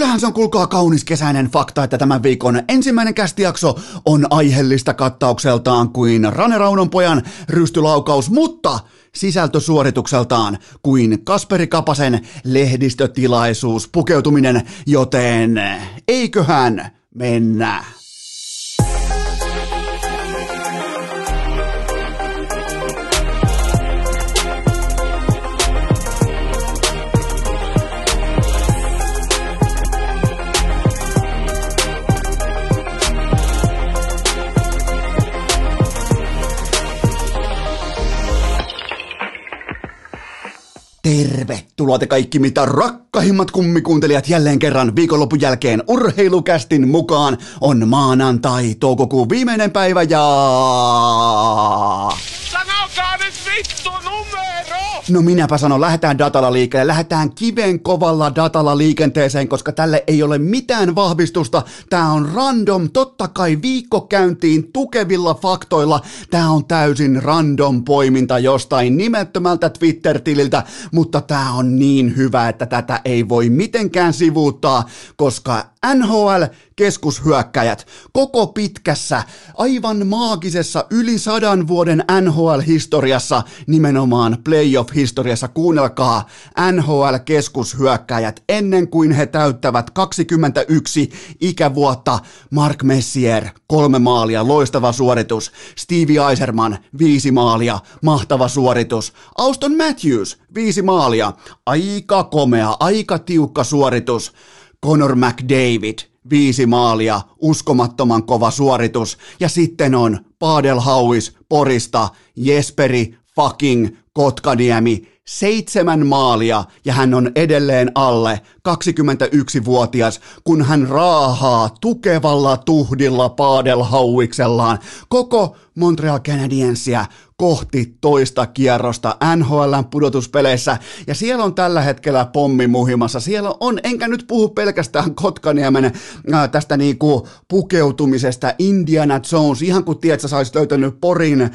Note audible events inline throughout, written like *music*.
kyllähän se on kuulkaa kaunis kesäinen fakta, että tämän viikon ensimmäinen kästijakso on aiheellista kattaukseltaan kuin Rane Raunonpojan rystylaukaus, mutta sisältösuoritukseltaan kuin Kasperi Kapasen lehdistötilaisuus pukeutuminen, joten eiköhän mennä. Tervetuloa te kaikki mitä rakkahimmat kummikuuntelijat jälleen kerran viikonlopun jälkeen urheilukästin mukaan on maanantai toukokuun viimeinen päivä ja... Sanokaa nyt vittu! No minäpä sanon, lähdetään datalla liikkeelle, lähdetään kiven kovalla datalla liikenteeseen, koska tälle ei ole mitään vahvistusta. Tää on random, totta kai viikko käyntiin tukevilla faktoilla. Tää on täysin random poiminta jostain nimettömältä Twitter-tililtä, mutta tää on niin hyvä, että tätä ei voi mitenkään sivuuttaa, koska NHL keskushyökkäjät koko pitkässä, aivan maagisessa yli sadan vuoden NHL-historiassa, nimenomaan playoff-historiassa, kuunnelkaa NHL-keskushyökkäjät ennen kuin he täyttävät 21 ikävuotta. Mark Messier, kolme maalia, loistava suoritus. Stevie Eiserman, viisi maalia, mahtava suoritus. Auston Matthews, viisi maalia, aika komea, aika tiukka suoritus. Conor McDavid, viisi maalia, uskomattoman kova suoritus. Ja sitten on Paadel Hauis Porista, Jesperi fucking Kotkaniemi, seitsemän maalia ja hän on edelleen alle 21-vuotias, kun hän raahaa tukevalla tuhdilla Paadel Hauiksellaan koko Montreal Canadiensia kohti toista kierrosta NHLn pudotuspeleissä, ja siellä on tällä hetkellä pommi muhimassa. Siellä on, enkä nyt puhu pelkästään Kotkaniemen äh, tästä niinku pukeutumisesta, Indiana Jones, ihan kun tiedät, sä saisit löytänyt Porin äh,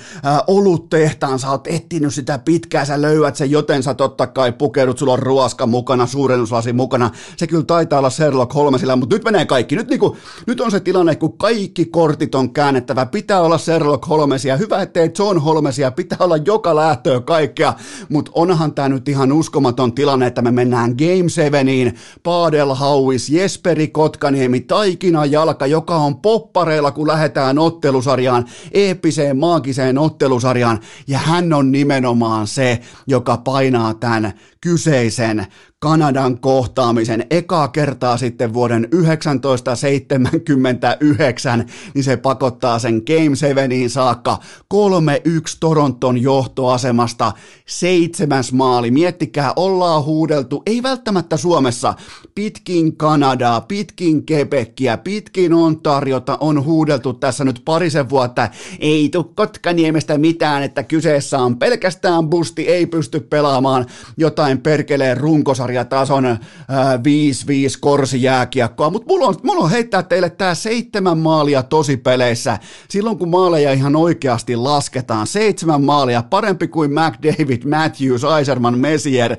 oluttehtaan, sä oot etsinyt sitä pitkään, sä löydät sen, joten sä totta kai pukeudut, sulla on ruoska mukana, suurennuslasi mukana, se kyllä taitaa olla Sherlock Holmesilla, mutta nyt menee kaikki, nyt, niinku, nyt on se tilanne, kun kaikki kortit on käännettävä, pitää olla Sherlock Holmesia, hyvä ettei John Holmes ihmisiä, pitää olla joka lähtöä kaikkea, mutta onhan tämä nyt ihan uskomaton tilanne, että me mennään Game 7iin, Paadel Hauis, Jesperi Kotkaniemi, Taikina Jalka, joka on poppareilla, kun lähdetään ottelusarjaan, eeppiseen maagiseen ottelusarjaan, ja hän on nimenomaan se, joka painaa tämän kyseisen Kanadan kohtaamisen ekaa kertaa sitten vuoden 1979, niin se pakottaa sen Game 7 saakka 3-1 Toronton johtoasemasta, seitsemäs maali. Miettikää, ollaan huudeltu, ei välttämättä Suomessa, pitkin Kanadaa, pitkin Quebecia, pitkin Ontariota on huudeltu tässä nyt parisen vuotta, ei tuu Kotkaniemestä mitään, että kyseessä on pelkästään busti, ei pysty pelaamaan jotain perkeleen runkosarja sarjatason äh, 5-5 korsijääkiekkoa, mutta mulla on, mulla on heittää teille tää seitsemän maalia tosi peleissä. Silloin kun maaleja ihan oikeasti lasketaan, seitsemän maalia, parempi kuin McDavid, Matthews, Eiserman, Messier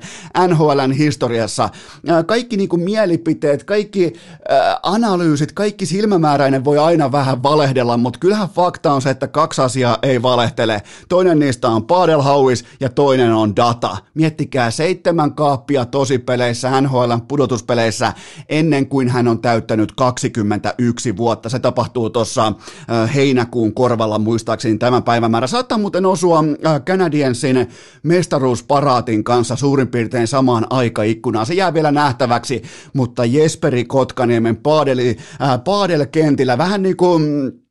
NHLn historiassa. Äh, kaikki niinku mielipiteet, kaikki äh, analyysit, kaikki silmämääräinen voi aina vähän valehdella, mutta kyllähän fakta on se, että kaksi asiaa ei valehtele. Toinen niistä on Padel Howis ja toinen on data. Miettikää seitsemän kaappia tosi peleissä, NHLn pudotuspeleissä, ennen kuin hän on täyttänyt 21 vuotta. Se tapahtuu tuossa heinäkuun korvalla muistaakseni tämän päivämäärä. Saattaa muuten osua Canadiensin mestaruusparaatin kanssa suurin piirtein samaan aikaikkunaan. Se jää vielä nähtäväksi, mutta Jesperi Kotkaniemen paadeli, äh, paadelkentillä vähän niin kuin Äh,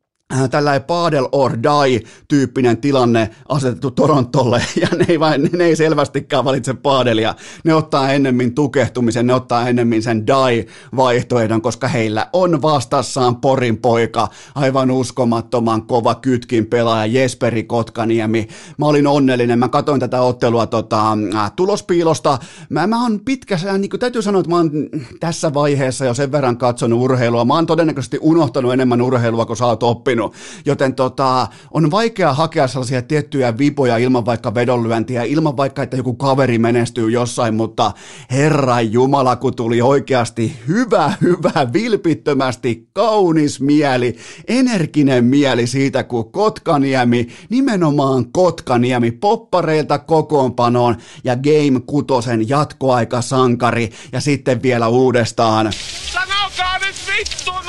tällainen Padel or Die-tyyppinen tilanne asetettu Torontolle, *laughs* ja ne ei, vain, ne ei selvästikään valitse Padelia. Ne ottaa ennemmin tukehtumisen, ne ottaa ennemmin sen Die-vaihtoehdon, koska heillä on vastassaan Porin poika, aivan uskomattoman kova kytkin pelaaja, Jesperi Kotkaniemi. Mä olin onnellinen, mä katsoin tätä ottelua tota, äh, tulospiilosta. Mä, mä oon pitkä, niin kuin täytyy sanoa, että mä oon tässä vaiheessa jo sen verran katsonut urheilua. Mä oon todennäköisesti unohtanut enemmän urheilua, kun sä oot oppinut voinut. Joten tota, on vaikea hakea sellaisia tiettyjä vipoja ilman vaikka vedonlyöntiä, ilman vaikka, että joku kaveri menestyy jossain, mutta Herra Jumala, kun tuli oikeasti hyvä, hyvä, vilpittömästi kaunis mieli, energinen mieli siitä, kun Kotkaniemi, nimenomaan Kotkaniemi, poppareilta kokoonpanoon ja Game Kutosen jatkoaika sankari ja sitten vielä uudestaan. Sanokaa nyt vittu!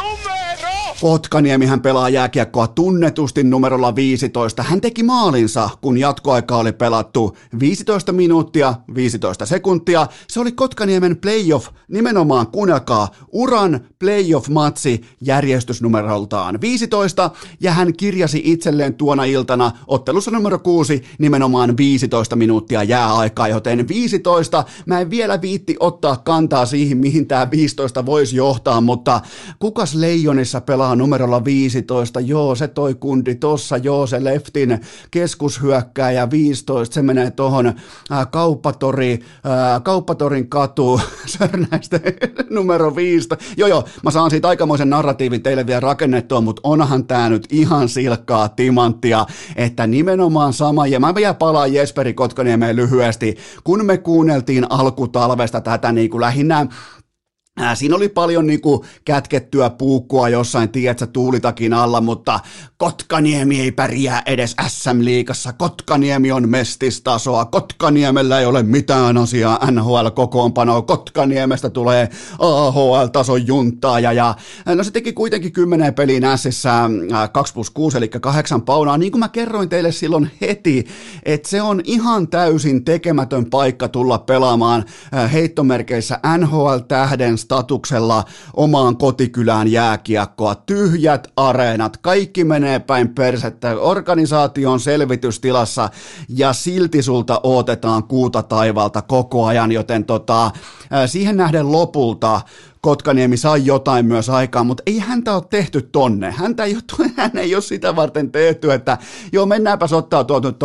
Kotkaniemihän pelaa jääkiekkoa tunnetusti numerolla 15. Hän teki maalinsa, kun jatkoaika oli pelattu 15 minuuttia, 15 sekuntia. Se oli Kotkaniemen playoff, nimenomaan kuunnelkaa, uran playoff-matsi järjestysnumeroltaan 15, ja hän kirjasi itselleen tuona iltana ottelussa numero 6 nimenomaan 15 minuuttia jääaikaa, joten 15, mä en vielä viitti ottaa kantaa siihen, mihin tämä 15 voisi johtaa, mutta kukas Leijonissa pelaa numerolla 15? Joo, se toi kundi tossa, joo, se leftin keskushyökkääjä 15, se menee tuohon äh, kauppatori, äh, kauppatorin katu, *laughs* Sörnäistä *laughs* numero 5. Joo, joo, mä saan siitä aikamoisen narratiivin teille vielä rakennettua, mutta onhan tää nyt ihan silkkaa timanttia, että nimenomaan sama, ja mä vielä palaan Jesperi Kotkaniemeen lyhyesti, kun me kuunneltiin alkutalvesta tätä niin kuin lähinnä Ää, Siinä oli paljon niin kuin, kätkettyä puukkua jossain, tiedätkö, tuulitakin alla, mutta Kotkaniemi ei pärjää edes SM-liigassa. Kotkaniemi on mestistasoa. Kotkaniemellä ei ole mitään asiaa NHL-kokoonpanoa. Kotkaniemestä tulee AHL-tason junttaaja. Ja, no se teki kuitenkin 10 peliin Sissä 2 plus 6, eli 8 paunaa. Niin kuin mä kerroin teille silloin heti, että se on ihan täysin tekemätön paikka tulla pelaamaan heittomerkeissä NHL-tähden statuksella omaan kotikylään jääkiekkoa. Tyhjät areenat, kaikki menee päin persettä, organisaatio on selvitystilassa ja silti sulta otetaan kuuta taivalta koko ajan, joten tota, siihen nähden lopulta Kotkaniemi sai jotain myös aikaan, mutta ei häntä ole tehty tonne. Häntä ei ole, *laughs* hän ei ole sitä varten tehty, että joo, mennäänpä ottaa tuolta nyt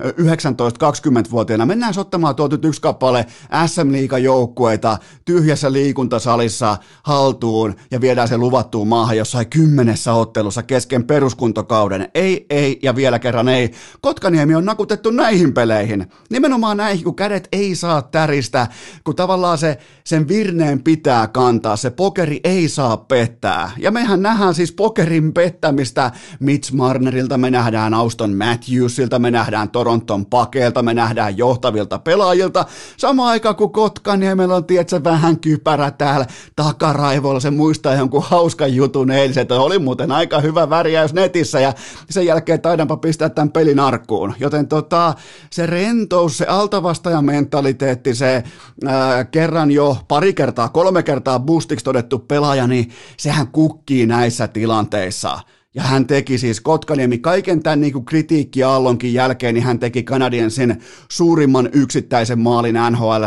19-20-vuotiaana, mennään ottamaan tuolta nyt yksi kappale SM joukkueita tyhjässä liikuntasalissa haltuun ja viedään se luvattuun maahan jossain kymmenessä ottelussa kesken peruskuntokauden. Ei, ei ja vielä kerran ei. Kotkaniemi on nakutettu näihin peleihin. Nimenomaan näihin, kun kädet ei saa täristä, kun tavallaan se, sen virneen pitää kantaa. Se pokeri ei saa pettää. Ja mehän nähdään siis pokerin pettämistä Mitch Marnerilta, me nähdään Auston Matthewsilta, me nähdään Toronton pakeelta, me nähdään johtavilta pelaajilta. Sama aika kuin Kotkaniemellä on, tiedätkö, vähän kypärä täällä takaraivolla. Se muistaa jonkun hauskan jutun eilisen, että oli muuten aika hyvä värjäys netissä ja sen jälkeen taidanpa pistää tämän pelin arkkuun. Joten tota, se rentous, se altavastajan mentaliteetti, se ää, kerran jo pari kertaa, kolme kertaa kertaa boostiksi todettu pelaaja, niin sehän kukkii näissä tilanteissa. Ja hän teki siis Kotkaniemi kaiken tämän niin kritiikki Aallonkin jälkeen, niin hän teki sen suurimman yksittäisen maalin nhl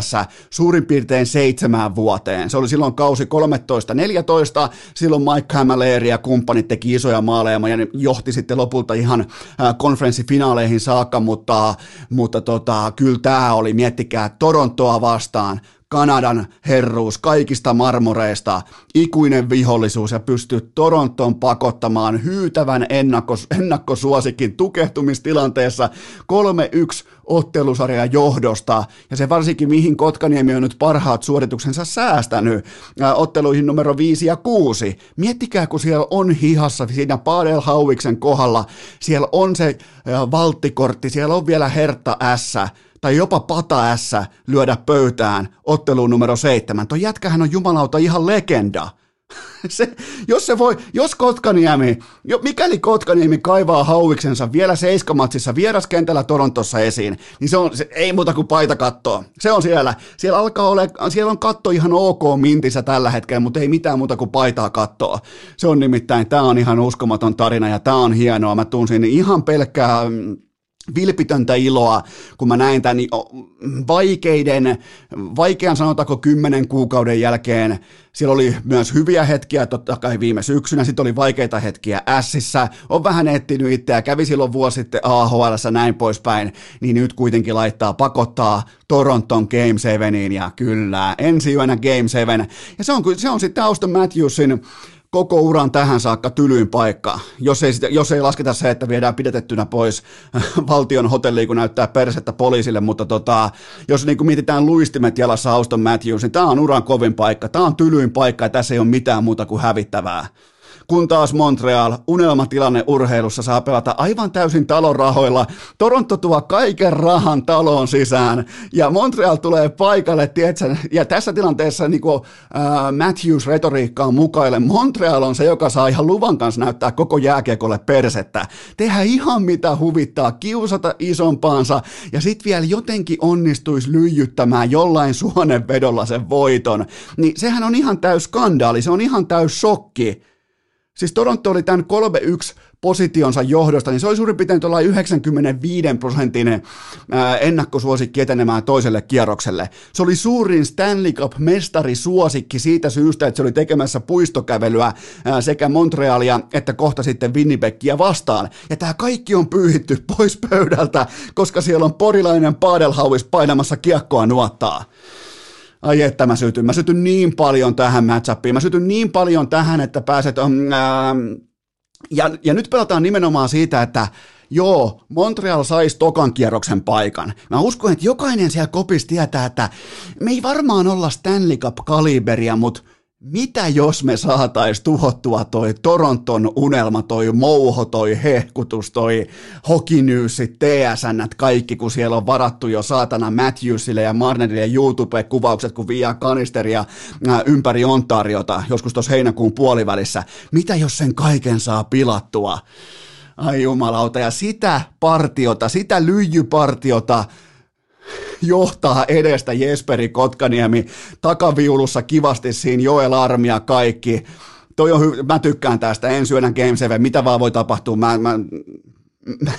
suurin piirtein seitsemään vuoteen. Se oli silloin kausi 13-14, silloin Mike Hamaleeri ja kumppanit teki isoja maaleja ja ne johti sitten lopulta ihan konferenssifinaaleihin saakka, mutta, mutta tota, kyllä tämä oli, miettikää, Torontoa vastaan, Kanadan herruus kaikista marmoreista, ikuinen vihollisuus ja pystyy Toronton pakottamaan hyytävän ennakkos, ennakkosuosikin tukehtumistilanteessa 3-1 ottelusarjan johdosta, ja se varsinkin mihin Kotkaniemi on nyt parhaat suorituksensa säästänyt otteluihin numero 5 ja 6. Miettikää, kun siellä on hihassa siinä Padel Hauiksen kohdalla, siellä on se valttikortti, siellä on vielä Hertta S, tai jopa pata S lyödä pöytään otteluun numero seitsemän. Tuo jätkähän on jumalauta ihan legenda. *laughs* Se, jos se voi, jos Kotkaniemi, jo, mikäli Kotkaniemi kaivaa hauiksensa vielä seiskamatsissa vieraskentällä Torontossa esiin, niin se on, se, ei muuta kuin paita kattoa. Se on siellä. Siellä alkaa ole, siellä on katto ihan ok mintissä tällä hetkellä, mutta ei mitään muuta kuin paitaa kattoa. Se on nimittäin, tämä on ihan uskomaton tarina ja tämä on hienoa. Mä tunsin ihan pelkkää mm, vilpitöntä iloa, kun mä näin tämän vaikeiden, vaikean sanotaanko kymmenen kuukauden jälkeen. Siellä oli myös hyviä hetkiä, totta kai viime syksynä, sitten oli vaikeita hetkiä Sissä, on vähän etsinyt itseä, kävi silloin vuosi sitten AHL näin poispäin, niin nyt kuitenkin laittaa pakottaa Toronton Game 7 ja kyllä, ensi yönä Game 7. Ja se on, se on sitten Auston Matthewsin koko uran tähän saakka tylyin paikka, jos ei, jos ei lasketa se, että viedään pidetettynä pois *laughs* valtion hotelliin, kun näyttää persettä poliisille, mutta tota, jos niin kuin mietitään luistimet jalassa Auston Matthews, niin tämä on uran kovin paikka, tämä on tylyin paikka ja tässä ei ole mitään muuta kuin hävittävää kun taas Montreal unelmatilanne urheilussa saa pelata aivan täysin talon rahoilla. Toronto tuo kaiken rahan taloon sisään ja Montreal tulee paikalle, tiedätkö, ja tässä tilanteessa niin kuin, äh, Matthews retoriikka on mukaille. Montreal on se, joka saa ihan luvan kanssa näyttää koko jääkiekolle persettä. Tehdä ihan mitä huvittaa, kiusata isompaansa ja sitten vielä jotenkin onnistuisi lyijyttämään jollain suonenvedolla sen voiton. Niin sehän on ihan täys skandaali, se on ihan täys shokki Siis Toronto oli tämän 3-1 positionsa johdosta, niin se oli suurin piirtein tuolla 95 prosentin ennakkosuosikki etenemään toiselle kierrokselle. Se oli suurin Stanley Cup-mestarisuosikki siitä syystä, että se oli tekemässä puistokävelyä sekä Montrealia että kohta sitten Winnipegia vastaan. Ja tämä kaikki on pyyhitty pois pöydältä, koska siellä on porilainen Padelhauis painamassa kiekkoa nuottaa ai että mä sytyn, mä sytyn niin paljon tähän matchupiin, mä sytyn niin paljon tähän, että pääset, um, ää, ja, ja nyt pelataan nimenomaan siitä, että joo, Montreal saisi tokan kierroksen paikan. Mä uskon, että jokainen siellä kopissa tietää, että me ei varmaan olla Stanley Cup-kaliberia, mutta mitä jos me saatais tuhottua toi Toronton unelma, toi mouho, toi hehkutus, toi hokinyysi, TSN, kaikki, kun siellä on varattu jo saatana Matthewsille ja Marnerille YouTube-kuvaukset, kun viiaa kanisteria ympäri Ontariota, joskus tuossa heinäkuun puolivälissä. Mitä jos sen kaiken saa pilattua? Ai jumalauta, ja sitä partiota, sitä lyijypartiota, johtaa edestä Jesperi Kotkaniemi takaviulussa kivasti siinä Joel Armia kaikki. Toi on hy- mä tykkään tästä, en syödä Game 7, mitä vaan voi tapahtua, mä, mä,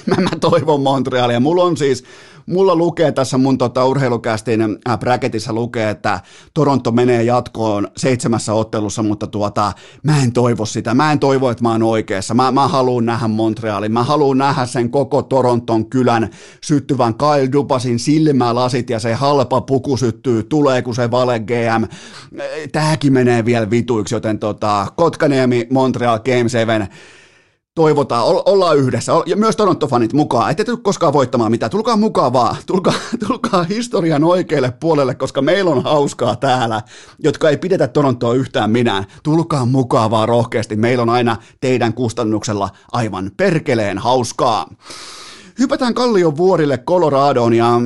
mä, mä toivon Montrealia. Mulla on siis, mulla lukee tässä mun tota, urheilukästin äh, bracketissa lukee, että Toronto menee jatkoon seitsemässä ottelussa, mutta tuota, mä en toivo sitä. Mä en toivo, että mä oon oikeassa. Mä, mä haluan nähdä Montrealin. Mä haluan nähdä sen koko Toronton kylän syttyvän Kyle Dupasin silmälasit ja se halpa puku syttyy, tulee kun se vale GM. Tääkin menee vielä vituiksi, joten tota, Kotkaniemi, Montreal, Game 7 toivotaan, ollaan yhdessä, ja myös Toronto-fanit mukaan, ette tule koskaan voittamaan mitään, tulkaa mukaan vaan, tulkaa, *laughs* tulkaa historian oikealle puolelle, koska meillä on hauskaa täällä, jotka ei pidetä Torontoa yhtään minään, tulkaa mukaan vaan rohkeasti, meillä on aina teidän kustannuksella aivan perkeleen hauskaa. Hypätään Kallion vuorille Coloradoon ja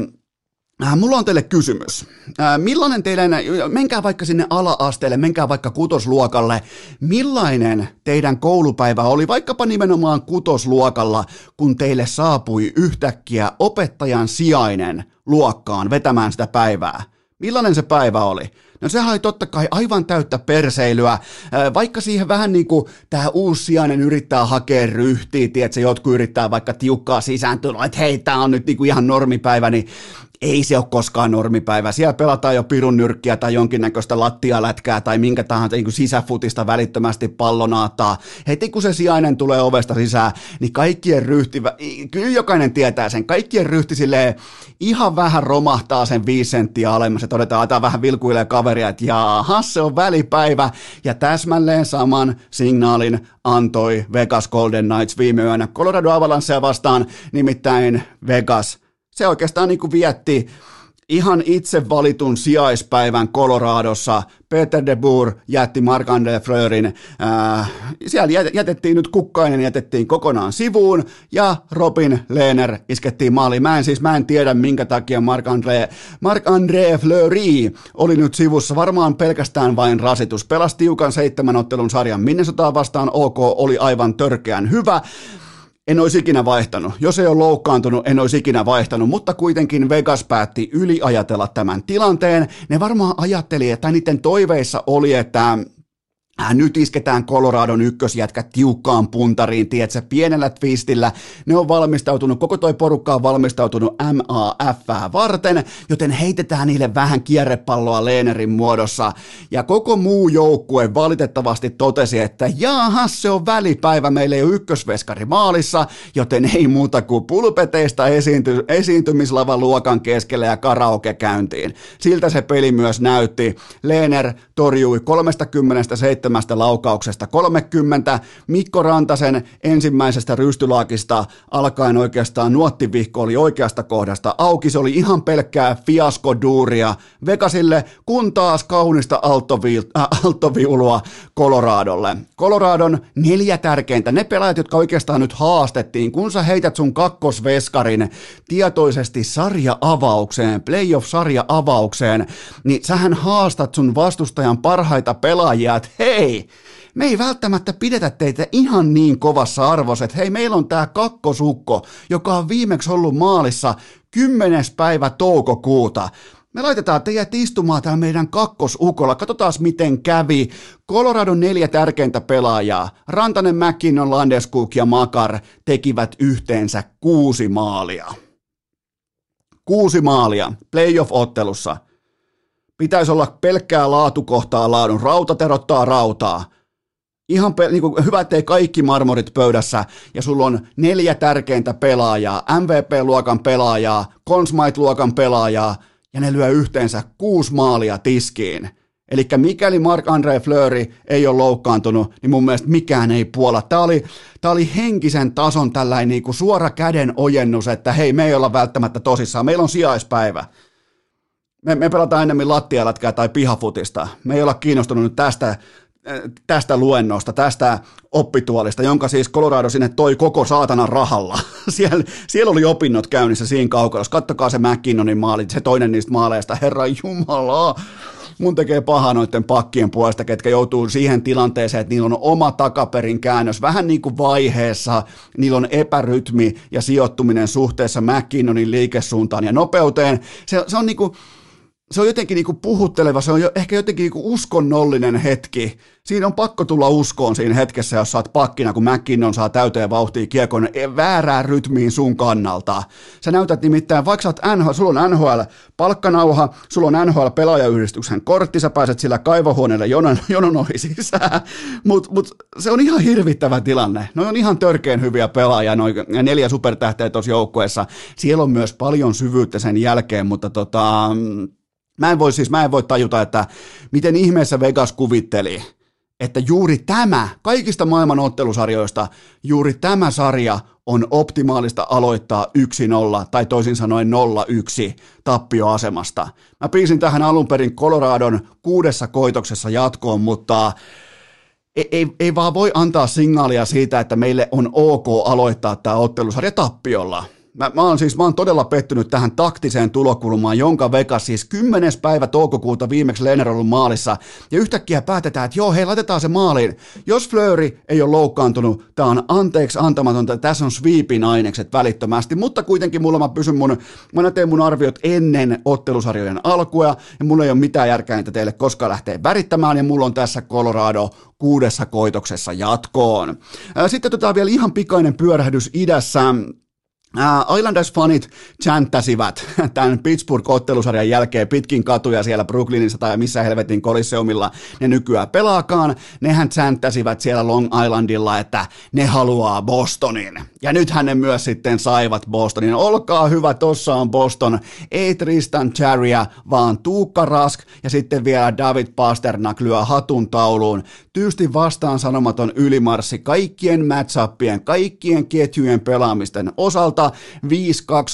mulla on teille kysymys. Äh, millainen teidän, menkää vaikka sinne ala-asteelle, menkää vaikka kutosluokalle, millainen teidän koulupäivä oli vaikkapa nimenomaan kutosluokalla, kun teille saapui yhtäkkiä opettajan sijainen luokkaan vetämään sitä päivää? Millainen se päivä oli? No sehän oli totta kai aivan täyttä perseilyä, äh, vaikka siihen vähän niin kuin tämä uusi sijainen yrittää hakea ryhtiä, tiedätkö, jotkut yrittää vaikka tiukkaa sisääntuloa, että hei, tämä on nyt niin kuin ihan normipäivä, niin ei se ole koskaan normipäivä. Siellä pelataan jo pirun nyrkkiä tai jonkinnäköistä lattialätkää tai minkä tahansa niin sisäfutista välittömästi pallonaattaa. Heti kun se sijainen tulee ovesta sisään, niin kaikkien ryhti, kyllä jokainen tietää sen, kaikkien ryhti silleen ihan vähän romahtaa sen viisi senttiä alemmas ja todetaan, että vähän vilkuilee kaveria, että jaha, se on välipäivä ja täsmälleen saman signaalin antoi Vegas Golden Knights viime yönä Colorado Avalancea vastaan, nimittäin Vegas – se oikeastaan niin kuin vietti ihan itse valitun sijaispäivän Coloradossa. Peter de Boer jätti Mark-André Fleurin. Äh, siellä jätettiin nyt Kukkainen jätettiin kokonaan sivuun ja Robin Lehner iskettiin maaliin. Mä en siis mä en tiedä minkä takia Mark-André, Mark-André Fleury oli nyt sivussa. Varmaan pelkästään vain rasitus. Pelasi tiukan seitsemän ottelun sarjan Minnesotaa vastaan. OK oli aivan törkeän hyvä en olisi ikinä vaihtanut. Jos ei ole loukkaantunut, en olisi ikinä vaihtanut, mutta kuitenkin Vegas päätti yliajatella tämän tilanteen. Ne varmaan ajatteli, että niiden toiveissa oli, että nyt isketään Coloradon ykkösjätkä tiukkaan puntariin, tiedätkö, pienellä twistillä. Ne on valmistautunut, koko toi porukka on valmistautunut MAF varten, joten heitetään niille vähän kierrepalloa Leenerin muodossa. Ja koko muu joukkue valitettavasti totesi, että jaha, se on välipäivä, meillä ei ole ykkösveskari maalissa, joten ei muuta kuin pulpeteista esiinty, esiintymislavan luokan keskelle ja karaoke käyntiin. Siltä se peli myös näytti. Leener torjui 37 seitsemästä laukauksesta 30, Mikko Rantasen ensimmäisestä rystylaakista alkaen oikeastaan nuottivihko oli oikeasta kohdasta auki, se oli ihan pelkkää fiaskoduuria Vegasille, kun taas kaunista alttovi- äh, alttoviulua Coloradolle. Coloradon neljä tärkeintä, ne pelaajat, jotka oikeastaan nyt haastettiin, kun sä heität sun kakkosveskarin tietoisesti sarja-avaukseen, playoff-sarja-avaukseen, niin sähän haastat sun vastustajan parhaita pelaajia, että hei, me ei välttämättä pidetä teitä ihan niin kovassa arvossa, että hei, meillä on tämä kakkosukko, joka on viimeksi ollut maalissa 10. päivä toukokuuta. Me laitetaan teidät istumaan täällä meidän kakkosukolla. Katsotaan, miten kävi. Coloradon neljä tärkeintä pelaajaa, Rantanen, McKinnon, Landeskuk ja Makar, tekivät yhteensä kuusi maalia. Kuusi maalia playoff-ottelussa. Pitäisi olla pelkkää laatukohtaa laadun. Rauta terottaa rautaa. Ihan pe- niin kuin hyvä, ettei kaikki marmorit pöydässä ja sulla on neljä tärkeintä pelaajaa, MVP-luokan pelaajaa, Consmite-luokan pelaajaa ja ne lyö yhteensä kuusi maalia tiskiin. Eli mikäli Mark-Andre Fleury ei ole loukkaantunut, niin mun mielestä mikään ei puola. Tämä oli, tämä oli henkisen tason tällainen niin suora käden ojennus, että hei, me ei olla välttämättä tosissaan, meillä on sijaispäivä. Me, me pelataan enemmän lattialätkää tai pihafutista. Me ei olla kiinnostunut nyt tästä, tästä luennosta, tästä oppituolista, jonka siis Colorado sinne toi koko saatanan rahalla. *laughs* siellä, siellä oli opinnot käynnissä siinä kaukalossa. Kattokaa se McKinnonin maali, se toinen niistä maaleista. Herra Jumala, mun tekee pahaa noiden pakkien puolesta, ketkä joutuu siihen tilanteeseen, että niillä on oma takaperin käännös, vähän niin kuin vaiheessa, niillä on epärytmi ja sijoittuminen suhteessa McKinnonin liikesuuntaan ja nopeuteen. Se, se on niin kuin, se on jotenkin niinku puhutteleva, se on jo, ehkä jotenkin niinku uskonnollinen hetki. Siinä on pakko tulla uskoon siinä hetkessä, jos saat pakkina, kun McKinnon saa täyteen vauhtia kiekon e, väärään rytmiin sun kannalta. Sä näytät nimittäin, vaikka sä oot NHL, sulla on NHL palkkanauha, sulla on NHL pelaajayhdistyksen kortti, sä pääset sillä kaivohuoneelle jonon, *laughs* jonon ohi sisään, mutta mut, se on ihan hirvittävä tilanne. No on ihan törkeen hyviä pelaajia, noin neljä supertähteä tuossa joukkueessa. Siellä on myös paljon syvyyttä sen jälkeen, mutta tota, Mä en voi siis, mä en voi tajuta, että miten ihmeessä Vegas kuvitteli, että juuri tämä, kaikista maailman ottelusarjoista, juuri tämä sarja on optimaalista aloittaa 1-0 tai toisin sanoen 0-1 tappioasemasta. Mä piisin tähän alun perin Coloradon kuudessa koitoksessa jatkoon, mutta ei, ei, ei vaan voi antaa signaalia siitä, että meille on ok aloittaa tämä ottelusarja tappiolla – Mä, mä, oon siis, mä oon todella pettynyt tähän taktiseen tulokulmaan, jonka Vegas siis 10. päivä toukokuuta viimeksi Lehner ollut maalissa, ja yhtäkkiä päätetään, että joo, hei, laitetaan se maaliin. Jos Flööri ei ole loukkaantunut, tää on anteeksi antamatonta, tässä on sweepin ainekset välittömästi, mutta kuitenkin mulla mä pysyn mun, mä teen mun arviot ennen ottelusarjojen alkua, ja mulla ei ole mitään järkeä että teille koskaan lähtee värittämään, ja mulla on tässä Colorado kuudessa koitoksessa jatkoon. Sitten otetaan vielä ihan pikainen pyörähdys idässä. Islanders-fanit chanttäsivät *laughs* tämän Pittsburgh-ottelusarjan jälkeen pitkin katuja siellä Brooklynissa tai missä helvetin kolisseumilla ne nykyään pelaakaan. Nehän chanttäsivät siellä Long Islandilla, että ne haluaa Bostonin. Ja nythän ne myös sitten saivat Bostonin. Olkaa hyvä, tossa on Boston. Ei Tristan Charia, vaan Tuukka Rask ja sitten vielä David Pasternak lyö hatun tauluun. Tyysti vastaan sanomaton ylimarssi kaikkien matchappien, kaikkien ketjujen pelaamisten osalta. 5-2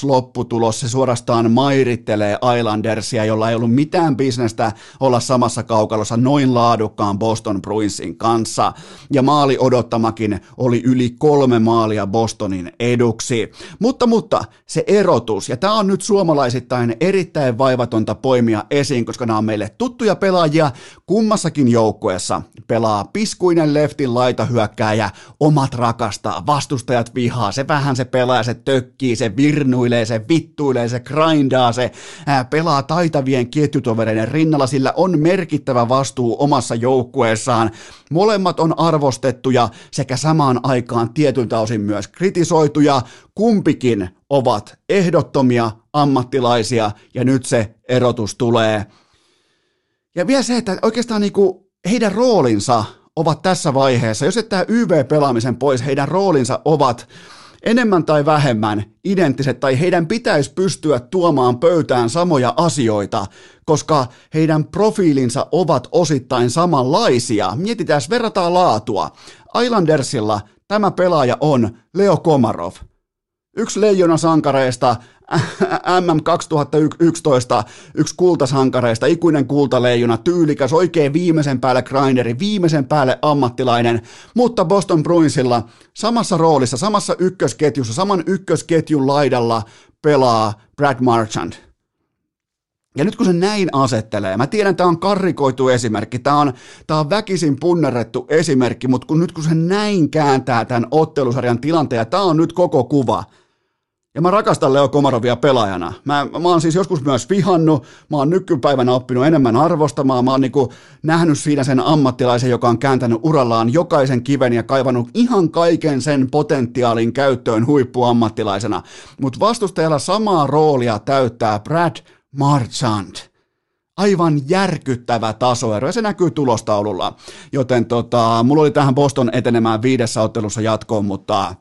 lopputulos, se suorastaan mairittelee Islandersia, jolla ei ollut mitään bisnestä olla samassa kaukalossa noin laadukkaan Boston Bruinsin kanssa. Ja maali odottamakin oli yli kolme maalia Bostonin eduksi. Mutta, mutta se erotus, ja tämä on nyt suomalaisittain erittäin vaivatonta poimia esiin, koska nämä on meille tuttuja pelaajia kummassakin joukkueessa. Pelaa piskuinen leftin laitahyökkääjä, omat rakastaa, vastustajat vihaa, se vähän se pelaa, se tökkii, se virnuilee, se vittuilee, se grindaa, se ää, pelaa taitavien ketjutovereiden rinnalla, sillä on merkittävä vastuu omassa joukkueessaan. Molemmat on arvostettuja sekä samaan aikaan tietyltä osin myös kritisoituja. Kumpikin ovat ehdottomia ammattilaisia ja nyt se erotus tulee. Ja vielä se, että oikeastaan niinku heidän roolinsa ovat tässä vaiheessa, jos jättää YV-pelaamisen pois, heidän roolinsa ovat enemmän tai vähemmän identtiset tai heidän pitäisi pystyä tuomaan pöytään samoja asioita, koska heidän profiilinsa ovat osittain samanlaisia. Mietitään, verrataan laatua. Islandersilla tämä pelaaja on Leo Komarov. Yksi leijona sankareista, MM 2011, yksi kultasankareista, ikuinen kultaleijuna, tyylikäs, oikein viimeisen päälle grinderi, viimeisen päälle ammattilainen, mutta Boston Bruinsilla samassa roolissa, samassa ykkösketjussa, saman ykkösketjun laidalla pelaa Brad Marchand. Ja nyt kun se näin asettelee, mä tiedän, tämä on karrikoitu esimerkki, tämä on, tämä on väkisin punnerrettu esimerkki, mutta kun nyt kun se näin kääntää tämän ottelusarjan tilanteen, ja tämä on nyt koko kuva – ja mä rakastan Leo Komarovia pelaajana. Mä, mä oon siis joskus myös vihannut, mä oon nykypäivänä oppinut enemmän arvostamaan, mä oon niinku nähnyt siinä sen ammattilaisen, joka on kääntänyt urallaan jokaisen kiven ja kaivannut ihan kaiken sen potentiaalin käyttöön huippuammattilaisena. Mutta vastustajalla samaa roolia täyttää Brad Marchand aivan järkyttävä tasoero, ja se näkyy tulostaululla. Joten tota, mulla oli tähän Boston etenemään viidessä ottelussa jatkoon, mutta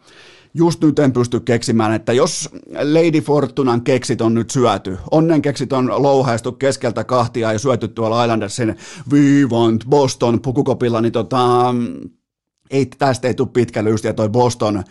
just nyt en pysty keksimään, että jos Lady Fortunan keksit on nyt syöty, onnen keksit on louhaistu keskeltä kahtia ja syöty tuolla Islandersin We want Boston pukukopilla, niin tota, ei, tästä ei tule pitkä lysti, ja toi Boston,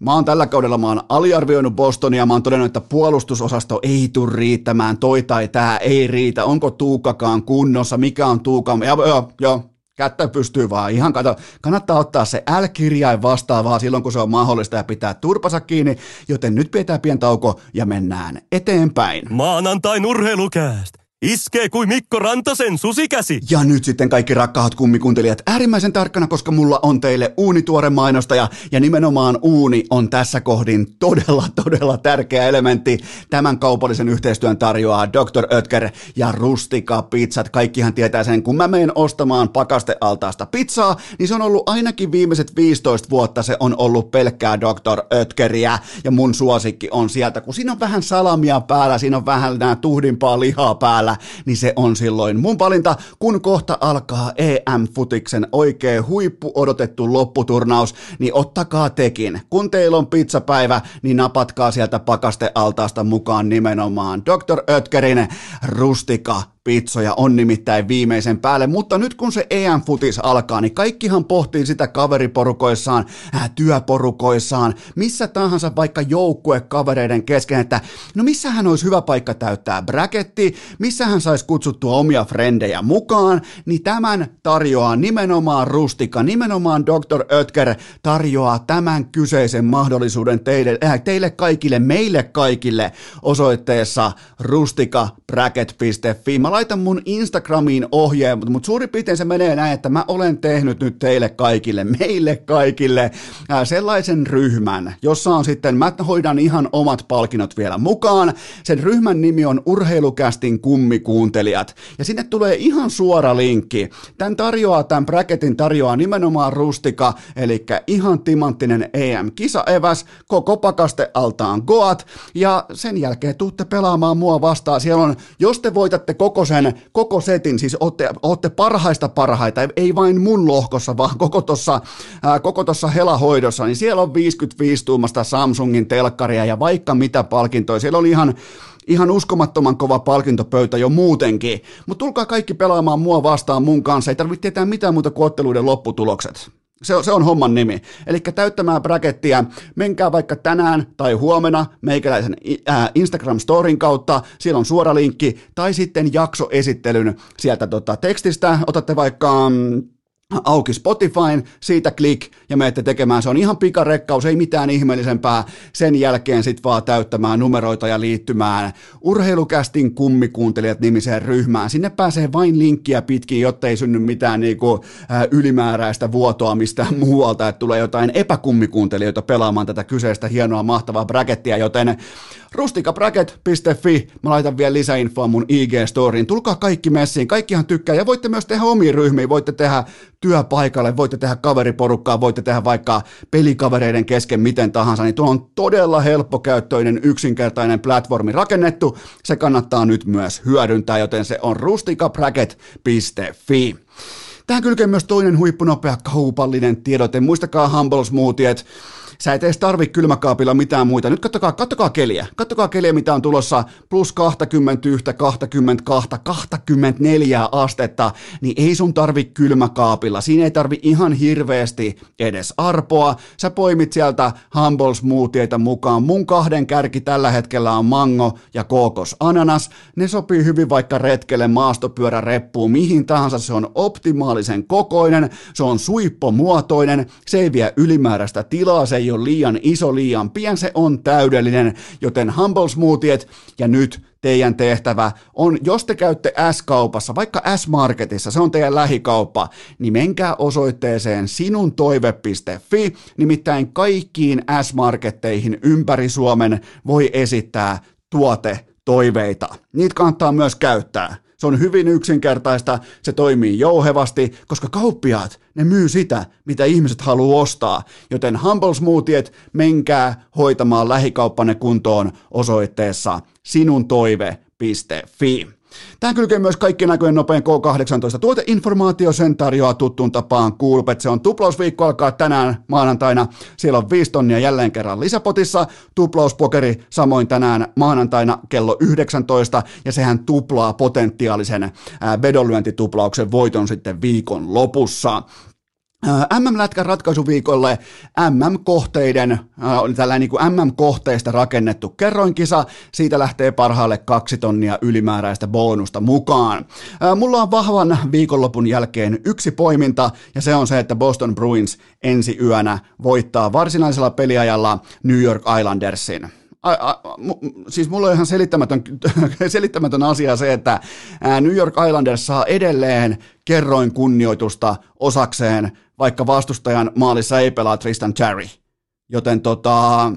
Mä oon tällä kaudella mä oon aliarvioinut Bostonia, mä oon todennut, että puolustusosasto ei tule riittämään, toi tai tää ei riitä, onko Tuukakaan kunnossa, mikä on Tuuka, ja joo, joo, kättä pystyy vaan. Ihan kato, kannattaa ottaa se L-kirjain vastaavaa silloin, kun se on mahdollista ja pitää turpansa kiinni, joten nyt pidetään pieni tauko ja mennään eteenpäin. Maanantain urheilukääst! Iskee kuin Mikko Rantasen susikäsi. Ja nyt sitten kaikki rakkaat kummikuuntelijat äärimmäisen tarkkana, koska mulla on teille uunituore mainostaja ja nimenomaan uuni on tässä kohdin todella, todella tärkeä elementti. Tämän kaupallisen yhteistyön tarjoaa Dr. Ötker ja Rustika Pizzat. Kaikkihan tietää sen, kun mä menen ostamaan pakastealtaasta pizzaa, niin se on ollut ainakin viimeiset 15 vuotta se on ollut pelkkää Dr. Ötkeriä ja mun suosikki on sieltä, kun siinä on vähän salamia päällä, siinä on vähän nää tuhdimpaa lihaa päällä, päällä, niin se on silloin mun valinta, kun kohta alkaa EM-futiksen oikein huippu odotettu lopputurnaus, niin ottakaa tekin. Kun teillä on pizzapäivä, niin napatkaa sieltä pakastealtaasta mukaan nimenomaan Dr. Ötkerin rustika pizzoja on nimittäin viimeisen päälle, mutta nyt kun se EM-futis alkaa, niin kaikkihan pohtii sitä kaveriporukoissaan, äh, työporukoissaan, missä tahansa vaikka joukkuekavereiden kesken, että no missähän olisi hyvä paikka täyttää bracketti, missä hän saisi kutsuttua omia frendejä mukaan, niin tämän tarjoaa nimenomaan Rustika, nimenomaan Dr. Ötker tarjoaa tämän kyseisen mahdollisuuden teille, äh, teille kaikille, meille kaikille osoitteessa rustikabracket.fi. Mä laitan mun Instagramiin ohjeen, mutta suurin piirtein se menee näin, että mä olen tehnyt nyt teille kaikille, meille kaikille ää, sellaisen ryhmän, jossa on sitten, mä hoidan ihan omat palkinnot vielä mukaan. Sen ryhmän nimi on Urheilukästin kummikuuntelijat. Ja sinne tulee ihan suora linkki. Tämän tarjoaa, tämän bracketin tarjoaa nimenomaan Rustika, eli ihan timanttinen EM-kisaeväs, koko pakaste altaan Goat, ja sen jälkeen tuutte pelaamaan mua vastaan. Siellä on, jos te voitatte koko koko sen, koko setin, siis olette, olette parhaista parhaita, ei vain mun lohkossa, vaan koko tuossa koko tossa helahoidossa, niin siellä on 55 tuumasta Samsungin telkkaria ja vaikka mitä palkintoja, siellä oli ihan ihan uskomattoman kova palkintopöytä jo muutenkin. Mutta tulkaa kaikki pelaamaan mua vastaan mun kanssa, ei tarvitse tietää mitään muuta kuin otteluiden lopputulokset. Se on, se on homman nimi. Eli täyttämään brackettia, menkää vaikka tänään tai huomenna meikäläisen Instagram-storin kautta, siellä on suora linkki, tai sitten jaksoesittelyn sieltä tota, tekstistä, otatte vaikka... Mm, auki Spotifyn, siitä klik ja menette tekemään. Se on ihan pikarekkaus, ei mitään ihmeellisempää. Sen jälkeen sit vaan täyttämään numeroita ja liittymään Urheilukästin kummikuuntelijat nimiseen ryhmään. Sinne pääsee vain linkkiä pitkin, jotta ei synny mitään niinku, ä, ylimääräistä vuotoa mistään *laughs* muualta, että tulee jotain epäkummikuuntelijoita pelaamaan tätä kyseistä hienoa mahtavaa brackettia, joten rustikabracket.fi, mä laitan vielä lisäinfoa mun IG-storiin. Tulkaa kaikki messiin, kaikkihan tykkää ja voitte myös tehdä omiin ryhmiin, voitte tehdä työpaikalle, voitte tehdä kaveriporukkaa, voitte tehdä vaikka pelikavereiden kesken miten tahansa, niin tuo on todella helppokäyttöinen, yksinkertainen platformi rakennettu. Se kannattaa nyt myös hyödyntää, joten se on rustikabracket.fi. Tähän kylkee myös toinen huippunopea kaupallinen tiedote. Muistakaa Humble Smoothie, sä et edes tarvi kylmäkaapilla mitään muita. Nyt kattokaa, kattokaa keliä. Kattokaa keliä, mitä on tulossa plus 21, 22, 24 astetta, niin ei sun tarvi kylmäkaapilla. Siinä ei tarvi ihan hirveästi edes arpoa. Sä poimit sieltä humble smoothieita mukaan. Mun kahden kärki tällä hetkellä on mango ja kookos ananas. Ne sopii hyvin vaikka retkelle, maastopyöräreppuun, mihin tahansa. Se on optimaalisen kokoinen, se on suippomuotoinen, se ei vie ylimääräistä tilaa, se ei ole liian iso, liian pien, se on täydellinen, joten Humble Smoothiet ja nyt teidän tehtävä on, jos te käytte S-kaupassa, vaikka S-marketissa, se on teidän lähikauppa, niin menkää osoitteeseen sinuntoive.fi, nimittäin kaikkiin S-marketteihin ympäri Suomen voi esittää tuote toiveita. Niitä kannattaa myös käyttää. Se on hyvin yksinkertaista, se toimii jouhevasti, koska kauppiaat, ne myy sitä, mitä ihmiset haluaa ostaa. Joten Humble Smoothiet, menkää hoitamaan lähikauppanne kuntoon osoitteessa sinuntoive.fi. Tähän kylkee myös kaikkien näköjen nopein K18 tuoteinformaatio, sen tarjoaa tuttuun tapaan Coolbet. Se on tuplausviikko alkaa tänään maanantaina. Siellä on 5 tonnia jälleen kerran lisäpotissa. Tuplauspokeri samoin tänään maanantaina kello 19 ja sehän tuplaa potentiaalisen vedonlyöntituplauksen voiton sitten viikon lopussa. MM-lätkän ratkaisuviikolle MM-kohteiden, tällainen niin kuin MM-kohteista rakennettu kerroinkisa, siitä lähtee parhaalle kaksi tonnia ylimääräistä bonusta mukaan. Mulla on vahvan viikonlopun jälkeen yksi poiminta, ja se on se, että Boston Bruins ensi yönä voittaa varsinaisella peliajalla New York Islandersin a, a, mu, siis mulla on ihan selittämätön, *laughs* selittämätön asia se, että New York Islanders saa edelleen kerroin kunnioitusta osakseen, vaikka vastustajan maalissa ei pelaa Tristan Cherry. Joten tota,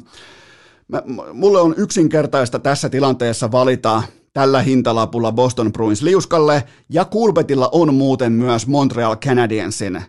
mä, mulle on yksinkertaista tässä tilanteessa valita tällä hintalapulla Boston Bruins liuskalle, ja Coolbetilla on muuten myös Montreal Canadiensin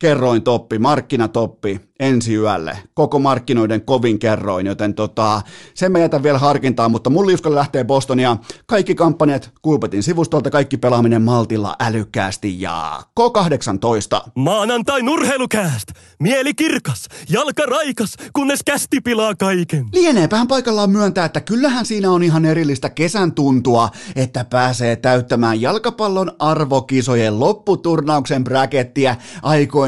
kerroin toppi, markkinatoppi ensi yölle. Koko markkinoiden kovin kerroin, joten tota, sen mä jätän vielä harkintaa, mutta mun liuskalle lähtee Bostonia. Kaikki kampanjat Kulpetin sivustolta, kaikki pelaaminen maltilla älykkäästi ja K18. Maanantai nurheilukääst! Mieli kirkas, jalka raikas, kunnes kästi pilaa kaiken. Lieneepähän paikallaan myöntää, että kyllähän siinä on ihan erillistä kesän tuntua, että pääsee täyttämään jalkapallon arvokisojen lopputurnauksen bräkettiä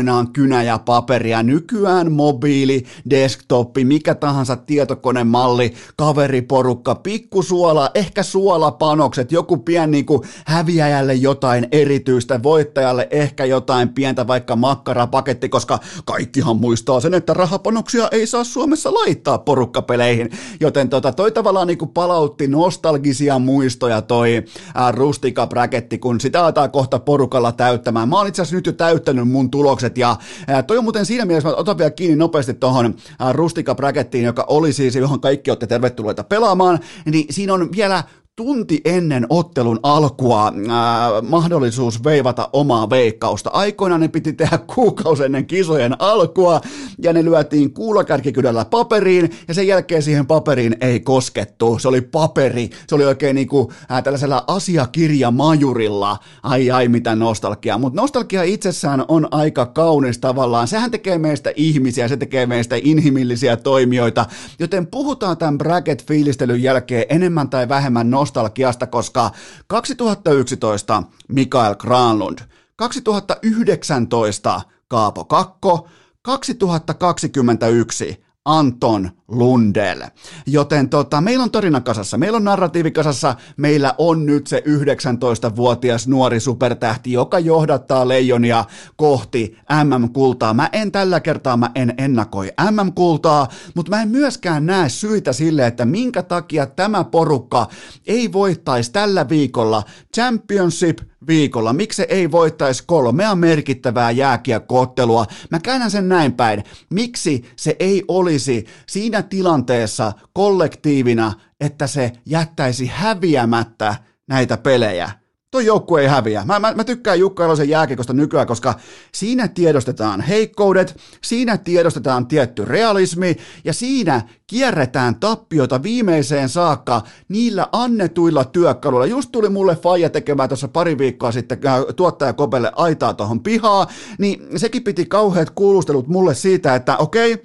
aikoinaan kynä ja paperia. Nykyään mobiili, desktopi, mikä tahansa tietokonemalli, kaveriporukka, pikkusuola, ehkä suolapanokset, joku pieni niin kuin häviäjälle jotain erityistä, voittajalle ehkä jotain pientä vaikka makkarapaketti, koska kaikkihan muistaa sen, että rahapanoksia ei saa Suomessa laittaa porukkapeleihin, joten tota, toi tavallaan niin kuin palautti nostalgisia muistoja toi ää, rustika braketti, kun sitä aletaan kohta porukalla täyttämään. Mä oon itse asiassa nyt jo täyttänyt mun tulokset ja ää, toi on muuten siinä mielessä, mä otan vielä kiinni nopeasti tuohon Rustika joka oli siis, johon kaikki olette tervetulleita pelaamaan, niin siinä on vielä tunti ennen ottelun alkua ää, mahdollisuus veivata omaa veikkausta. Aikoinaan ne piti tehdä kuukausi ennen kisojen alkua, ja ne lyötiin kuulakärkikydällä paperiin, ja sen jälkeen siihen paperiin ei koskettu. Se oli paperi, se oli oikein niinku ää, tällaisella asiakirjamajurilla. Ai ai, mitä nostalgia. Mutta nostalgia itsessään on aika kaunis tavallaan. Sehän tekee meistä ihmisiä, se tekee meistä inhimillisiä toimijoita, joten puhutaan tämän bracket-fiilistelyn jälkeen enemmän tai vähemmän nostalgia nostalgiasta, koska 2011 Mikael Granlund, 2019 Kaapo Kakko, 2021 Anton Lundell. Joten tota, meillä on tarina kasassa, meillä on narratiivi kasassa, meillä on nyt se 19-vuotias nuori supertähti, joka johdattaa leijonia kohti MM-kultaa. Mä en tällä kertaa, mä en ennakoi MM-kultaa, mutta mä en myöskään näe syitä sille, että minkä takia tämä porukka ei voittaisi tällä viikolla Championship viikolla. Miksi ei voittaisi kolmea merkittävää jääkiekkoottelua? Mä käännän sen näin päin. Miksi se ei olisi siinä tilanteessa kollektiivina, että se jättäisi häviämättä näitä pelejä? Toi joukkue ei häviä. Mä, mä, mä tykkään Jukka Elosen jääkiekosta nykyään, koska siinä tiedostetaan heikkoudet, siinä tiedostetaan tietty realismi ja siinä kierretään tappiota viimeiseen saakka niillä annetuilla työkaluilla. Just tuli mulle faija tekemään tuossa pari viikkoa sitten äh, tuottaja Kopelle aitaa tuohon pihaa, niin sekin piti kauheat kuulustelut mulle siitä, että okei,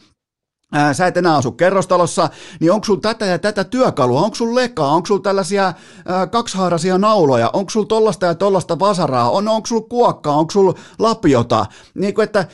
sä et enää asu kerrostalossa, niin onko sulla tätä ja tätä työkalua, onko sulla lekaa, onko sulla tällaisia ää, nauloja, onko sulla tollasta ja tollasta vasaraa, on, onko sulla kuokkaa, onko sulla lapiota, niin kuin, että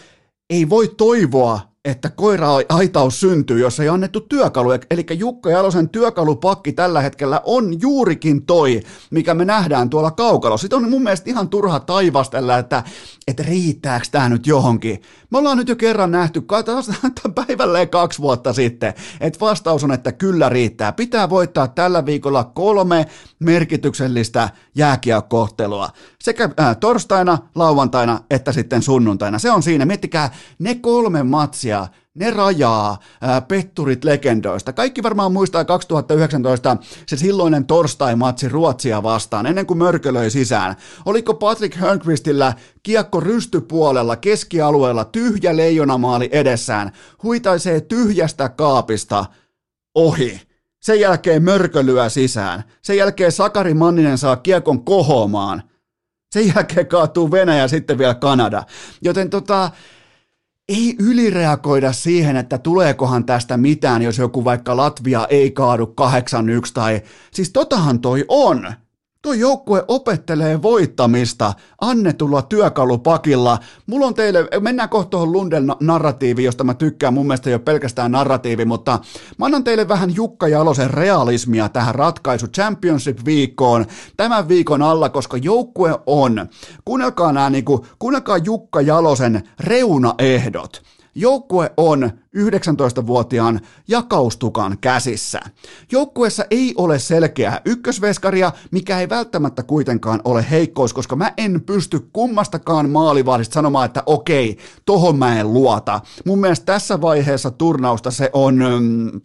ei voi toivoa, että koira-aitaus syntyy, jos ei annettu työkaluja. Eli Jukka Jalosen työkalupakki tällä hetkellä on juurikin toi, mikä me nähdään tuolla kaukalo. Sitten on mun mielestä ihan turha taivastella, että, että riittääkö tämä nyt johonkin. Me ollaan nyt jo kerran nähty, *laughs* päivälleen kaksi vuotta sitten, että vastaus on, että kyllä riittää. Pitää voittaa tällä viikolla kolme merkityksellistä jääkiekkohtelua. Sekä äh, torstaina, lauantaina että sitten sunnuntaina. Se on siinä. Miettikää ne kolme matsia, ne rajaa ää, petturit legendoista. Kaikki varmaan muistaa 2019 se silloinen torstai-matsi Ruotsia vastaan, ennen kuin mörkölöi sisään. Oliko Patrick Hörnqvistillä kiekko rystypuolella keskialueella tyhjä leijonamaali edessään, huitaisee tyhjästä kaapista ohi. Sen jälkeen mörkölyä sisään. Sen jälkeen Sakari Manninen saa kiekon kohomaan. Sen jälkeen kaatuu Venäjä sitten vielä Kanada. Joten tota, ei ylireagoida siihen, että tuleekohan tästä mitään, jos joku vaikka Latvia ei kaadu 8-1 tai... Siis totahan toi on. Tuo joukkue opettelee voittamista annetulla työkalupakilla. Mulla on teille, mennään kohta tuohon Lunden narratiivi, josta mä tykkään, mun mielestä ei ole pelkästään narratiivi, mutta mä annan teille vähän Jukka Jalosen realismia tähän ratkaisu Championship-viikkoon tämän viikon alla, koska joukkue on, kuunnelkaa nämä, niin kuin, kuunnelkaa Jukka Jalosen reunaehdot. Joukkue on 19-vuotiaan jakaustukan käsissä. Joukkueessa ei ole selkeää ykkösveskaria, mikä ei välttämättä kuitenkaan ole heikkous, koska mä en pysty kummastakaan maalivahdista sanomaan, että okei, tohon mä en luota. Mun mielestä tässä vaiheessa turnausta se on... Mm,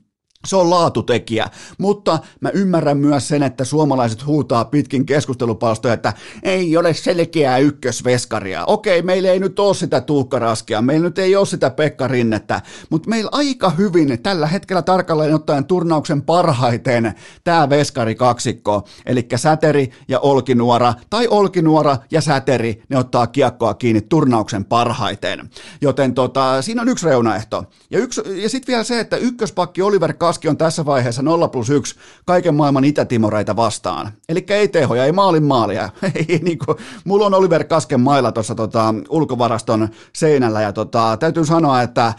se on laatutekijä, mutta mä ymmärrän myös sen, että suomalaiset huutaa pitkin keskustelupalstoja, että ei ole selkeää ykkösveskaria. Okei, meillä ei nyt ole sitä Tuukkaraskia, meillä nyt ei ole sitä Pekka Rinnettä, mutta meillä aika hyvin tällä hetkellä tarkalleen ottaen turnauksen parhaiten tämä veskari kaksikko, eli Säteri ja Olkinuora, tai Olkinuora ja Säteri, ne ottaa kiekkoa kiinni turnauksen parhaiten. Joten tota, siinä on yksi reunaehto. Ja, yksi, ja sitten vielä se, että ykköspakki Oliver Kaski on tässä vaiheessa 0 plus 1 kaiken maailman itätimoreita vastaan. Eli ei tehoja, ei maalin maalia. *laughs* ei, niin kuin, mulla on Oliver Kasken mailla tuossa tota, ulkovaraston seinällä ja tota, täytyy sanoa, että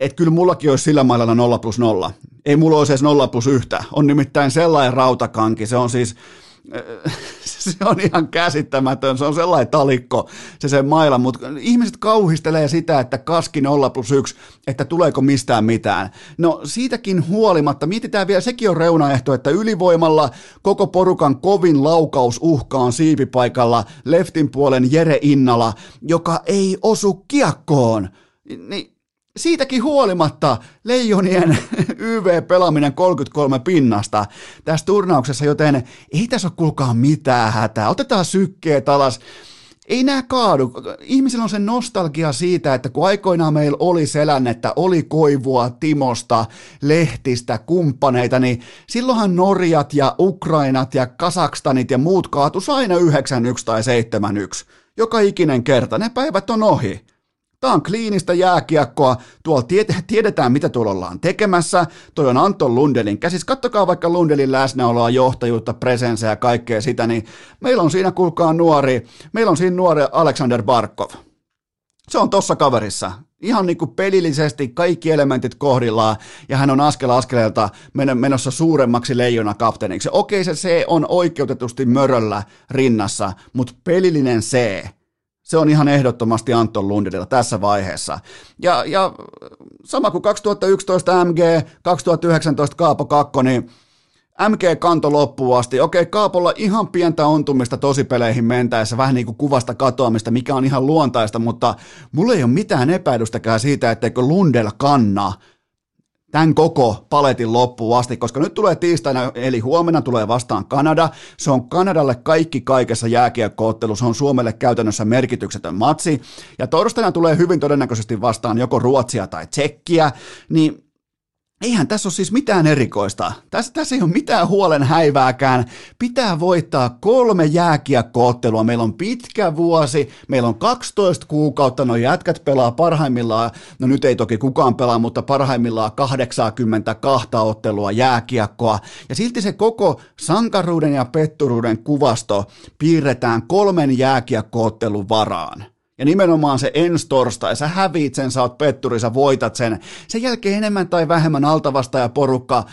et kyllä mullakin olisi sillä mailalla 0 plus 0. Ei mulla olisi edes 0 plus yhtä. On nimittäin sellainen rautakanki, se on siis se on ihan käsittämätön, se on sellainen talikko se sen maila, mutta ihmiset kauhistelee sitä, että kaski 0 plus 1, että tuleeko mistään mitään. No siitäkin huolimatta, mietitään vielä, sekin on reunaehto, että ylivoimalla koko porukan kovin laukaus uhkaan siipipaikalla leftin puolen Jere Innala, joka ei osu kiekkoon. Niin siitäkin huolimatta Leijonien *laughs* YV-pelaaminen 33 pinnasta tässä turnauksessa, joten ei tässä ole kuulkaa mitään hätää. Otetaan sykkeet alas. Ei nämä kaadu. Ihmisillä on se nostalgia siitä, että kun aikoinaan meillä oli selännettä, oli koivua Timosta, Lehtistä, kumppaneita, niin silloinhan Norjat ja Ukrainat ja Kasakstanit ja muut kaatus aina 9-1 tai 7-1. Joka ikinen kerta. Ne päivät on ohi. Tämä on kliinistä jääkiekkoa, tuolla tiedetään mitä tuolla ollaan tekemässä, toi on Anton Lundelin käsis, kattokaa vaikka Lundelin läsnäoloa, johtajuutta, presensää ja kaikkea sitä, niin meillä on siinä kuulkaa nuori, meillä on siinä nuori Alexander Barkov. Se on tossa kaverissa. Ihan niin kuin pelillisesti kaikki elementit kohdillaan ja hän on askel askeleelta menossa suuremmaksi leijona kapteeniksi. Okei, se C on oikeutetusti möröllä rinnassa, mutta pelillinen C se on ihan ehdottomasti Anton Lundellilla tässä vaiheessa. Ja, ja sama kuin 2011 MG, 2019 Kaapo Kakko, niin MG kanto loppuun asti. Okei, Kaapolla ihan pientä ontumista tosipeleihin mentäessä, vähän niin kuin kuvasta katoamista, mikä on ihan luontaista, mutta mulla ei ole mitään epäilystäkään siitä, etteikö Lundell kanna tämän koko paletin loppuun asti, koska nyt tulee tiistaina, eli huomenna tulee vastaan Kanada. Se on Kanadalle kaikki kaikessa jääkiekkoottelu, se on Suomelle käytännössä merkityksetön matsi. Ja torstaina tulee hyvin todennäköisesti vastaan joko Ruotsia tai Tsekkiä, niin Eihän tässä ole siis mitään erikoista. Tässä, tässä ei ole mitään huolen häivääkään. Pitää voittaa kolme jääkiekkoottelua. Meillä on pitkä vuosi, meillä on 12 kuukautta, no jätkät pelaa parhaimmillaan, no nyt ei toki kukaan pelaa, mutta parhaimmillaan 82 ottelua jääkiekkoa. Ja silti se koko sankaruuden ja petturuuden kuvasto piirretään kolmen jääkiekkoottelun varaan. Ja nimenomaan se ensi torstai, sä häviit sen, sä oot petturi, sä voitat sen. Sen jälkeen enemmän tai vähemmän altavasta ja porukka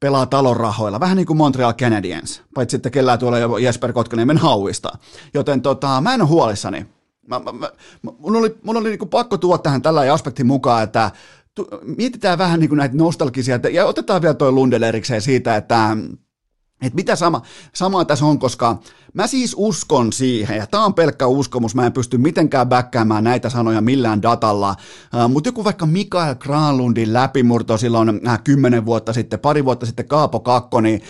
pelaa talon rahoilla, vähän niin kuin Montreal Canadiens, paitsi sitten kellään tuolla Jesper Kotkaniemen hauista. Joten tota, mä en ole huolissani. Mä, mä, mä, mun oli, mun oli niin pakko tuoda tähän tällä aspektin mukaan, että tu, mietitään vähän niin kuin näitä nostalgisia, ja otetaan vielä toi Lundell erikseen siitä, että että mitä sama, samaa tässä on, koska mä siis uskon siihen, ja tämä on pelkkä uskomus, mä en pysty mitenkään backkäämään näitä sanoja millään datalla, uh, mutta joku vaikka Mikael Granlundin läpimurto silloin äh, kymmenen vuotta sitten, pari vuotta sitten Kaapo Kakko, niin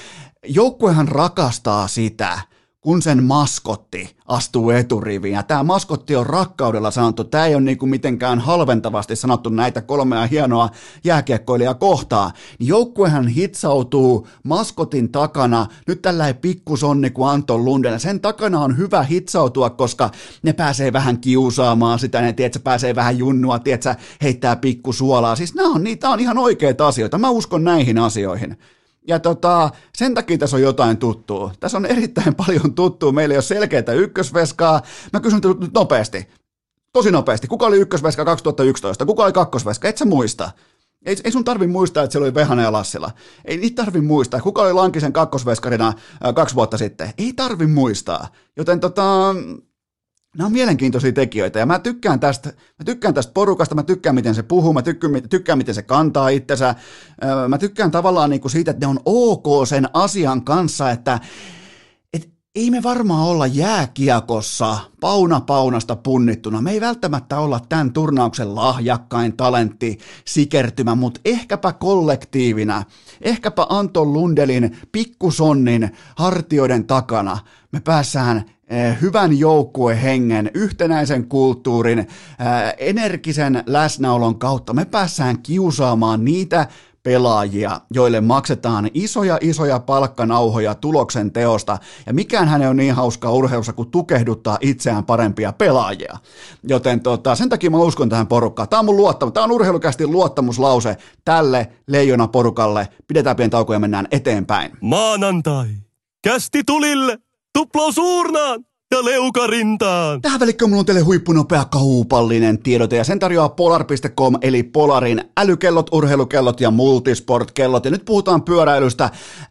joukkuehan rakastaa sitä, kun sen maskotti astuu eturiviin. Ja tämä maskotti on rakkaudella sanottu. Tämä ei ole niinku mitenkään halventavasti sanottu näitä kolmea hienoa jääkiekkoilijaa kohtaa. Niin joukkuehan hitsautuu maskotin takana. Nyt tällä pikkusonni kuin Anton Lunden. Sen takana on hyvä hitsautua, koska ne pääsee vähän kiusaamaan sitä. Ne tiedät, pääsee vähän junnua, tiedät, heittää pikkusuolaa. Siis nämä on, niitä on ihan oikeita asioita. Mä uskon näihin asioihin. Ja tota, sen takia tässä on jotain tuttua. Tässä on erittäin *laughs* paljon tuttua. Meillä ei ole selkeää ykkösveskaa. Mä kysyn nyt nopeasti. Tosi nopeasti. Kuka oli ykkösveska 2011? Kuka oli kakkosveska? Et sä muista. Ei, ei sun tarvi muistaa, että siellä oli Vehanen ja Lassila. Ei niitä tarvi muistaa. Kuka oli Lankisen kakkosveskarina äh, kaksi vuotta sitten? Ei tarvi muistaa. Joten tota, Nämä on mielenkiintoisia tekijöitä ja mä tykkään tästä, mä tykkään tästä porukasta, mä tykkään miten se puhuu, mä tykkään, tykkään miten se kantaa itsensä, mä tykkään tavallaan niin kuin siitä, että ne on ok sen asian kanssa, että et ei me varmaan olla jääkiekossa pauna paunasta punnittuna. Me ei välttämättä olla tämän turnauksen lahjakkain talentti sikertymä, mutta ehkäpä kollektiivina, ehkäpä Anton Lundelin pikkusonnin hartioiden takana me päässään hyvän joukkuehengen, yhtenäisen kulttuurin, eh, energisen läsnäolon kautta me päässään kiusaamaan niitä pelaajia, joille maksetaan isoja isoja palkkanauhoja tuloksen teosta, ja mikään hän on niin hauskaa urheilussa kuin tukehduttaa itseään parempia pelaajia. Joten tota, sen takia mä uskon tähän porukkaan. Tämä on mun luottamus, tämä on urheilukästi luottamuslause tälle leijona porukalle. Pidetään pieni tauko ja mennään eteenpäin. Maanantai. Kästi tulille. tupla suurnaan! Ja leukarintaan. Tähän välikköön mulla on teille huippunopea kaupallinen tiedote ja sen tarjoaa polar.com eli Polarin älykellot, urheilukellot ja multisportkellot. Ja nyt puhutaan pyöräilystä.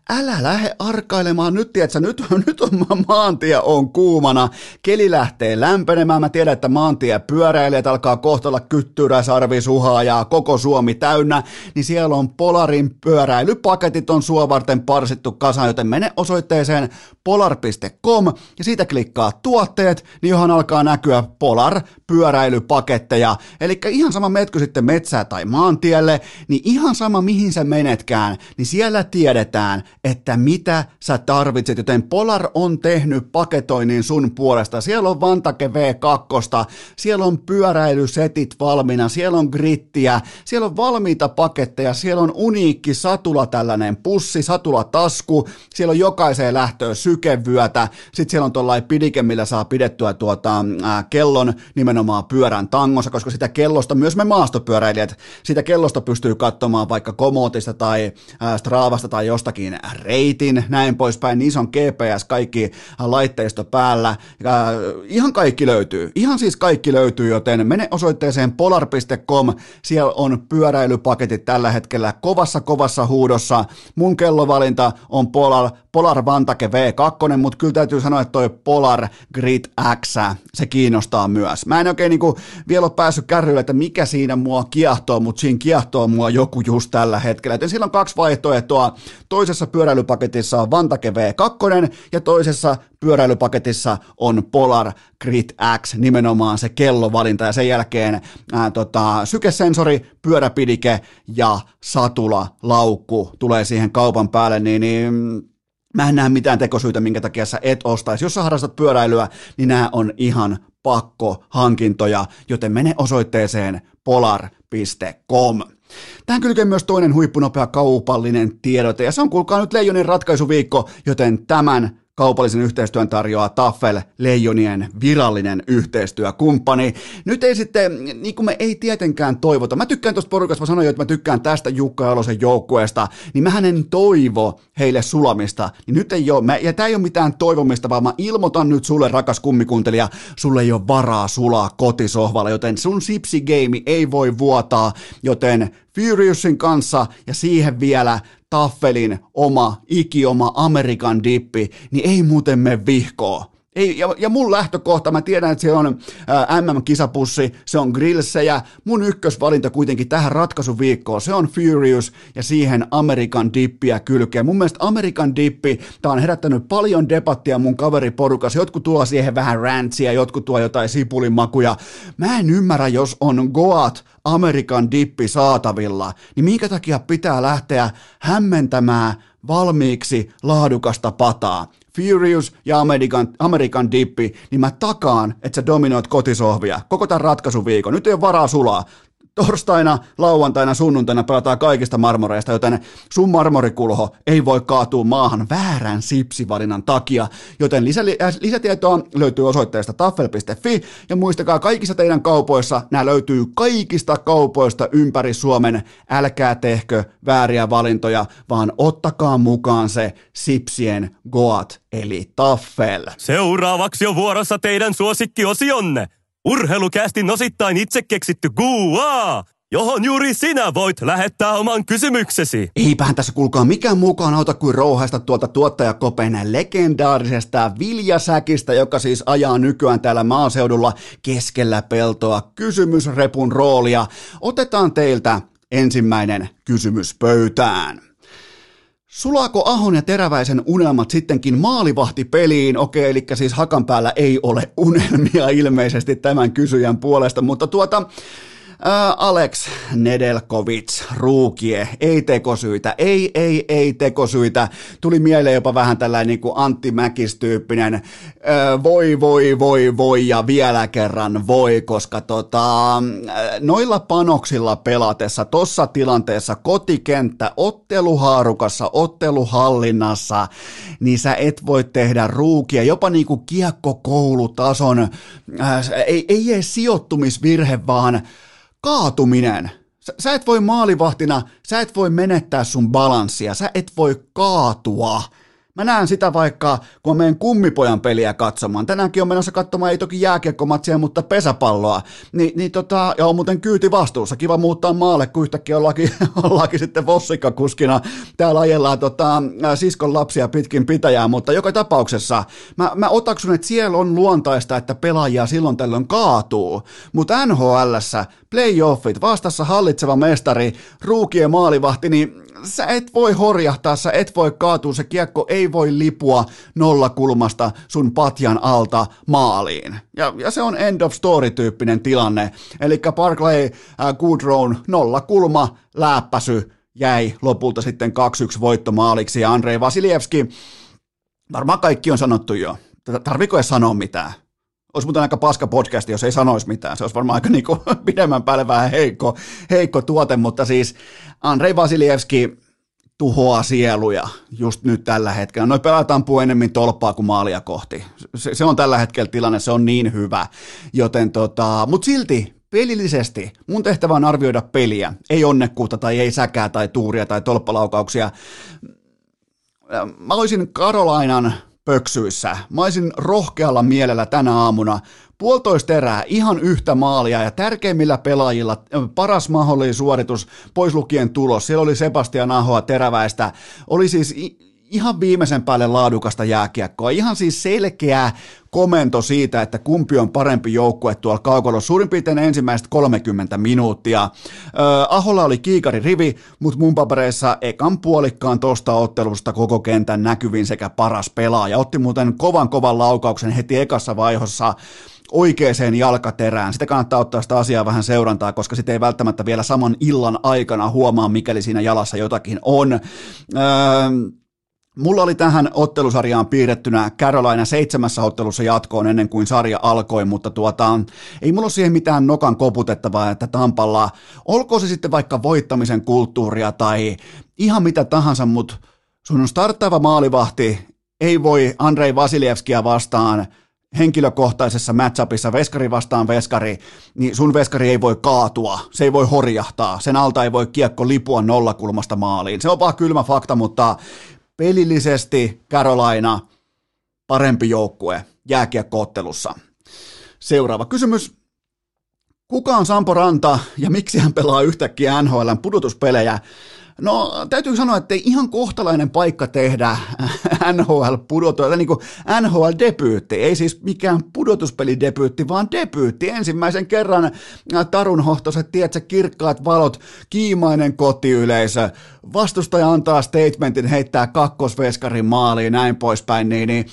Älä lähde arkailemaan nyt, tiedätkö, nyt, *laughs* nyt on maantie on kuumana. Keli lähtee lämpenemään. Mä tiedän, että maantie pyöräilijät alkaa kohtalla kyttyrä, sarvi, suhaa ja koko Suomi täynnä. Niin siellä on Polarin pyöräilypaketit on sua varten parsittu kasaan, joten mene osoitteeseen polar.com ja siitä klikkaa tuotteet, niin johon alkaa näkyä Polar pyöräilypaketteja. Eli ihan sama metkö sitten metsää tai maantielle, niin ihan sama mihin sä menetkään, niin siellä tiedetään, että mitä sä tarvitset, joten Polar on tehnyt paketoinnin sun puolesta. Siellä on Vantake V2, siellä on pyöräilysetit valmiina, siellä on grittiä, siellä on valmiita paketteja, siellä on uniikki satula tällainen pussi, satula tasku, siellä on jokaiseen lähtöön sykevyötä, sitten siellä on tuollainen pidike, millä saa pidettyä tuota, ää, kellon nimenomaan pyörän tangossa, koska sitä kellosta, myös me maastopyöräilijät, sitä kellosta pystyy katsomaan vaikka Komotista tai Stravasta tai jostakin reitin, näin poispäin, niin on GPS, kaikki laitteisto päällä, ihan kaikki löytyy, ihan siis kaikki löytyy, joten mene osoitteeseen polar.com, siellä on pyöräilypaketit tällä hetkellä kovassa kovassa huudossa, mun kellovalinta on Polar, Polar Vantake V2, mutta kyllä täytyy sanoa, että toi Polar Grid X, se kiinnostaa myös. Mä en oikein niinku vielä ole päässyt kärryille, että mikä siinä mua kiehtoo, mutta siinä kiehtoo mua joku just tällä hetkellä. Joten sillä on kaksi vaihtoehtoa. Toisessa pyöräilypaketissa on Vantake V2 ja toisessa pyöräilypaketissa on Polar Grid X, nimenomaan se kellovalinta ja sen jälkeen ää, tota, sykesensori, pyöräpidike ja satula, laukku tulee siihen kaupan päälle, niin, niin Mä en näe mitään tekosyitä, minkä takia sä et ostaisi. Jos sä harrastat pyöräilyä, niin nämä on ihan pakko hankintoja, joten mene osoitteeseen polar.com. Tähän kylkee myös toinen huippunopea kaupallinen tiedote, ja se on kuulkaa nyt Leijonin ratkaisuviikko, joten tämän kaupallisen yhteistyön tarjoaa Taffel Leijonien virallinen yhteistyökumppani. Nyt ei sitten, niin kuin me ei tietenkään toivota, mä tykkään tuosta porukasta, mä sanoin jo, että mä tykkään tästä Jukka Jalosen joukkueesta, niin mä en toivo heille sulamista, niin nyt ei ole, mä, ja tää ei ole mitään toivomista, vaan mä ilmoitan nyt sulle, rakas kummikuntelija, sulle ei ole varaa sulaa kotisohvalla, joten sun sipsigeimi ei voi vuotaa, joten Furiousin kanssa ja siihen vielä Taffelin oma, ikioma Amerikan dippi, niin ei muuten me vihkoa. Ei, ja, ja mun lähtökohta, mä tiedän, että siellä on ää, MM-kisapussi, se on grillsejä, mun ykkösvalinta kuitenkin tähän ratkaisuviikkoon, se on Furious ja siihen Amerikan dippiä kylkeen. Mun mielestä Amerikan dippi, tää on herättänyt paljon debattia mun kaveriporukassa, jotkut tuo siihen vähän rantsia, jotkut tuo jotain sipulimakuja. Mä en ymmärrä, jos on Goat Amerikan dippi saatavilla, niin minkä takia pitää lähteä hämmentämään valmiiksi laadukasta pataa. Furious ja American, American Dippi, niin mä takaan, että sä dominoit kotisohvia koko tämän ratkaisuviikon. Nyt ei ole varaa sulaa torstaina, lauantaina, sunnuntaina pelataan kaikista marmoreista, joten sun marmorikulho ei voi kaatua maahan väärän sipsivalinnan takia, joten lisä, äh, lisätietoa löytyy osoitteesta taffel.fi ja muistakaa kaikissa teidän kaupoissa, nämä löytyy kaikista kaupoista ympäri Suomen, älkää tehkö vääriä valintoja, vaan ottakaa mukaan se sipsien goat eli taffel. Seuraavaksi on vuorossa teidän suosikkiosionne. Urheilukästin osittain itse keksitty Gua, johon juuri sinä voit lähettää oman kysymyksesi. Eipähän tässä kuulkaa mikään mukaan auta kuin rouhaista tuolta tuottajakopen legendaarisesta viljasäkistä, joka siis ajaa nykyään täällä maaseudulla keskellä peltoa kysymysrepun roolia. Otetaan teiltä ensimmäinen kysymys pöytään. Sulaako Ahon ja Teräväisen unelmat sittenkin maalivahtipeliin? Okei, eli siis hakan päällä ei ole unelmia ilmeisesti tämän kysyjän puolesta, mutta tuota, Alex Nedelkovic, ruukie, ei tekosyitä, ei, ei, ei tekosyitä. Tuli mieleen jopa vähän tällainen niin kuin Antti Mäkis-tyyppinen, voi, voi, voi, voi ja vielä kerran voi, koska tota, noilla panoksilla pelatessa, tossa tilanteessa, kotikenttä, otteluhaarukassa, otteluhallinnassa, niin sä et voi tehdä ruukia, jopa niin kuin kiekkokoulutason, ää, ei, ei edes sijoittumisvirhe, vaan kaatuminen. Sä, sä et voi maalivahtina, sä et voi menettää sun balanssia, sä et voi kaatua. Mä näen sitä vaikka, kun mä menen kummipojan peliä katsomaan. Tänäänkin on menossa katsomaan, ei toki jääkiekkomatsia, mutta pesäpalloa. Ni, niin tota, ja on muuten kyyti vastuussa. Kiva muuttaa maalle, kun yhtäkkiä ollaankin, *laughs* ollaankin sitten vossikkakuskina. Täällä ajellaan tota, siskon lapsia pitkin pitäjää, mutta joka tapauksessa mä, mä otaksun, että siellä on luontaista, että pelaajia silloin tällöin kaatuu. Mutta NHLssä playoffit, vastassa hallitseva mestari, ruukien maalivahti, niin sä et voi horjahtaa, sä et voi kaatua, se kiekko ei voi lipua nollakulmasta sun patjan alta maaliin. Ja, ja se on end of story-tyyppinen tilanne. Eli Barclay äh, Goodrow nollakulma läppäsy jäi lopulta sitten 2-1 voittomaaliksi ja Andrei Vasilievski, varmaan kaikki on sanottu jo. Tarviko edes sanoa mitään? Olisi muuten aika paska podcast, jos ei sanoisi mitään. Se olisi varmaan aika niin kuin, *laughs* pidemmän päälle vähän heikko, heikko tuote, mutta siis Andrei Vasilievski tuhoaa sieluja just nyt tällä hetkellä. Noi pelaat ampuu enemmän tolppaa kuin maalia kohti. Se, se on tällä hetkellä tilanne, se on niin hyvä. Joten tota, mutta silti pelillisesti mun tehtävä on arvioida peliä, ei onnekkuutta tai ei säkää tai tuuria tai tolppalaukauksia. Mä olisin Karolainan pöksyissä. Mä olisin rohkealla mielellä tänä aamuna puolitoista erää, ihan yhtä maalia ja tärkeimmillä pelaajilla paras mahdollinen suoritus, pois lukien tulos. Siellä oli Sebastian Ahoa teräväistä, oli siis ihan viimeisen päälle laadukasta jääkiekkoa. Ihan siis selkeä komento siitä, että kumpi on parempi joukkue tuolla kaukalla. Suurin piirtein ensimmäiset 30 minuuttia. Öö, Aholla oli kiikari rivi, mutta mun papereissa ekan puolikkaan tosta ottelusta koko kentän näkyvin sekä paras pelaaja. Otti muuten kovan kovan laukauksen heti ekassa vaihossa oikeaan jalkaterään. Sitä kannattaa ottaa sitä asiaa vähän seurantaa, koska sitä ei välttämättä vielä saman illan aikana huomaa, mikäli siinä jalassa jotakin on. Öö, Mulla oli tähän ottelusarjaan piirrettynä Carolina seitsemässä ottelussa jatkoon ennen kuin sarja alkoi, mutta tuota, ei mulla ole siihen mitään nokan koputettavaa, että Tampalla, olkoon se sitten vaikka voittamisen kulttuuria tai ihan mitä tahansa, mutta sun on starttaava maalivahti, ei voi Andrei Vasilievskia vastaan henkilökohtaisessa matchupissa veskari vastaan veskari, niin sun veskari ei voi kaatua, se ei voi horjahtaa, sen alta ei voi kiekko lipua nollakulmasta maaliin. Se on vaan kylmä fakta, mutta pelillisesti Carolina parempi joukkue jääkiekkoottelussa. Seuraava kysymys. Kuka on Sampo Ranta ja miksi hän pelaa yhtäkkiä NHLn pudotuspelejä? No täytyy sanoa, että ihan kohtalainen paikka tehdä *laughs* nhl pudotus niin kuin NHL-debyytti. Ei siis mikään pudotuspelidebyytti, vaan debyytti. Ensimmäisen kerran äh, Tarun hohtoiset, tiedätkö, kirkkaat valot, kiimainen kotiyleisö, vastustaja antaa statementin, heittää kakkosveskarin maaliin, näin poispäin, niin, niin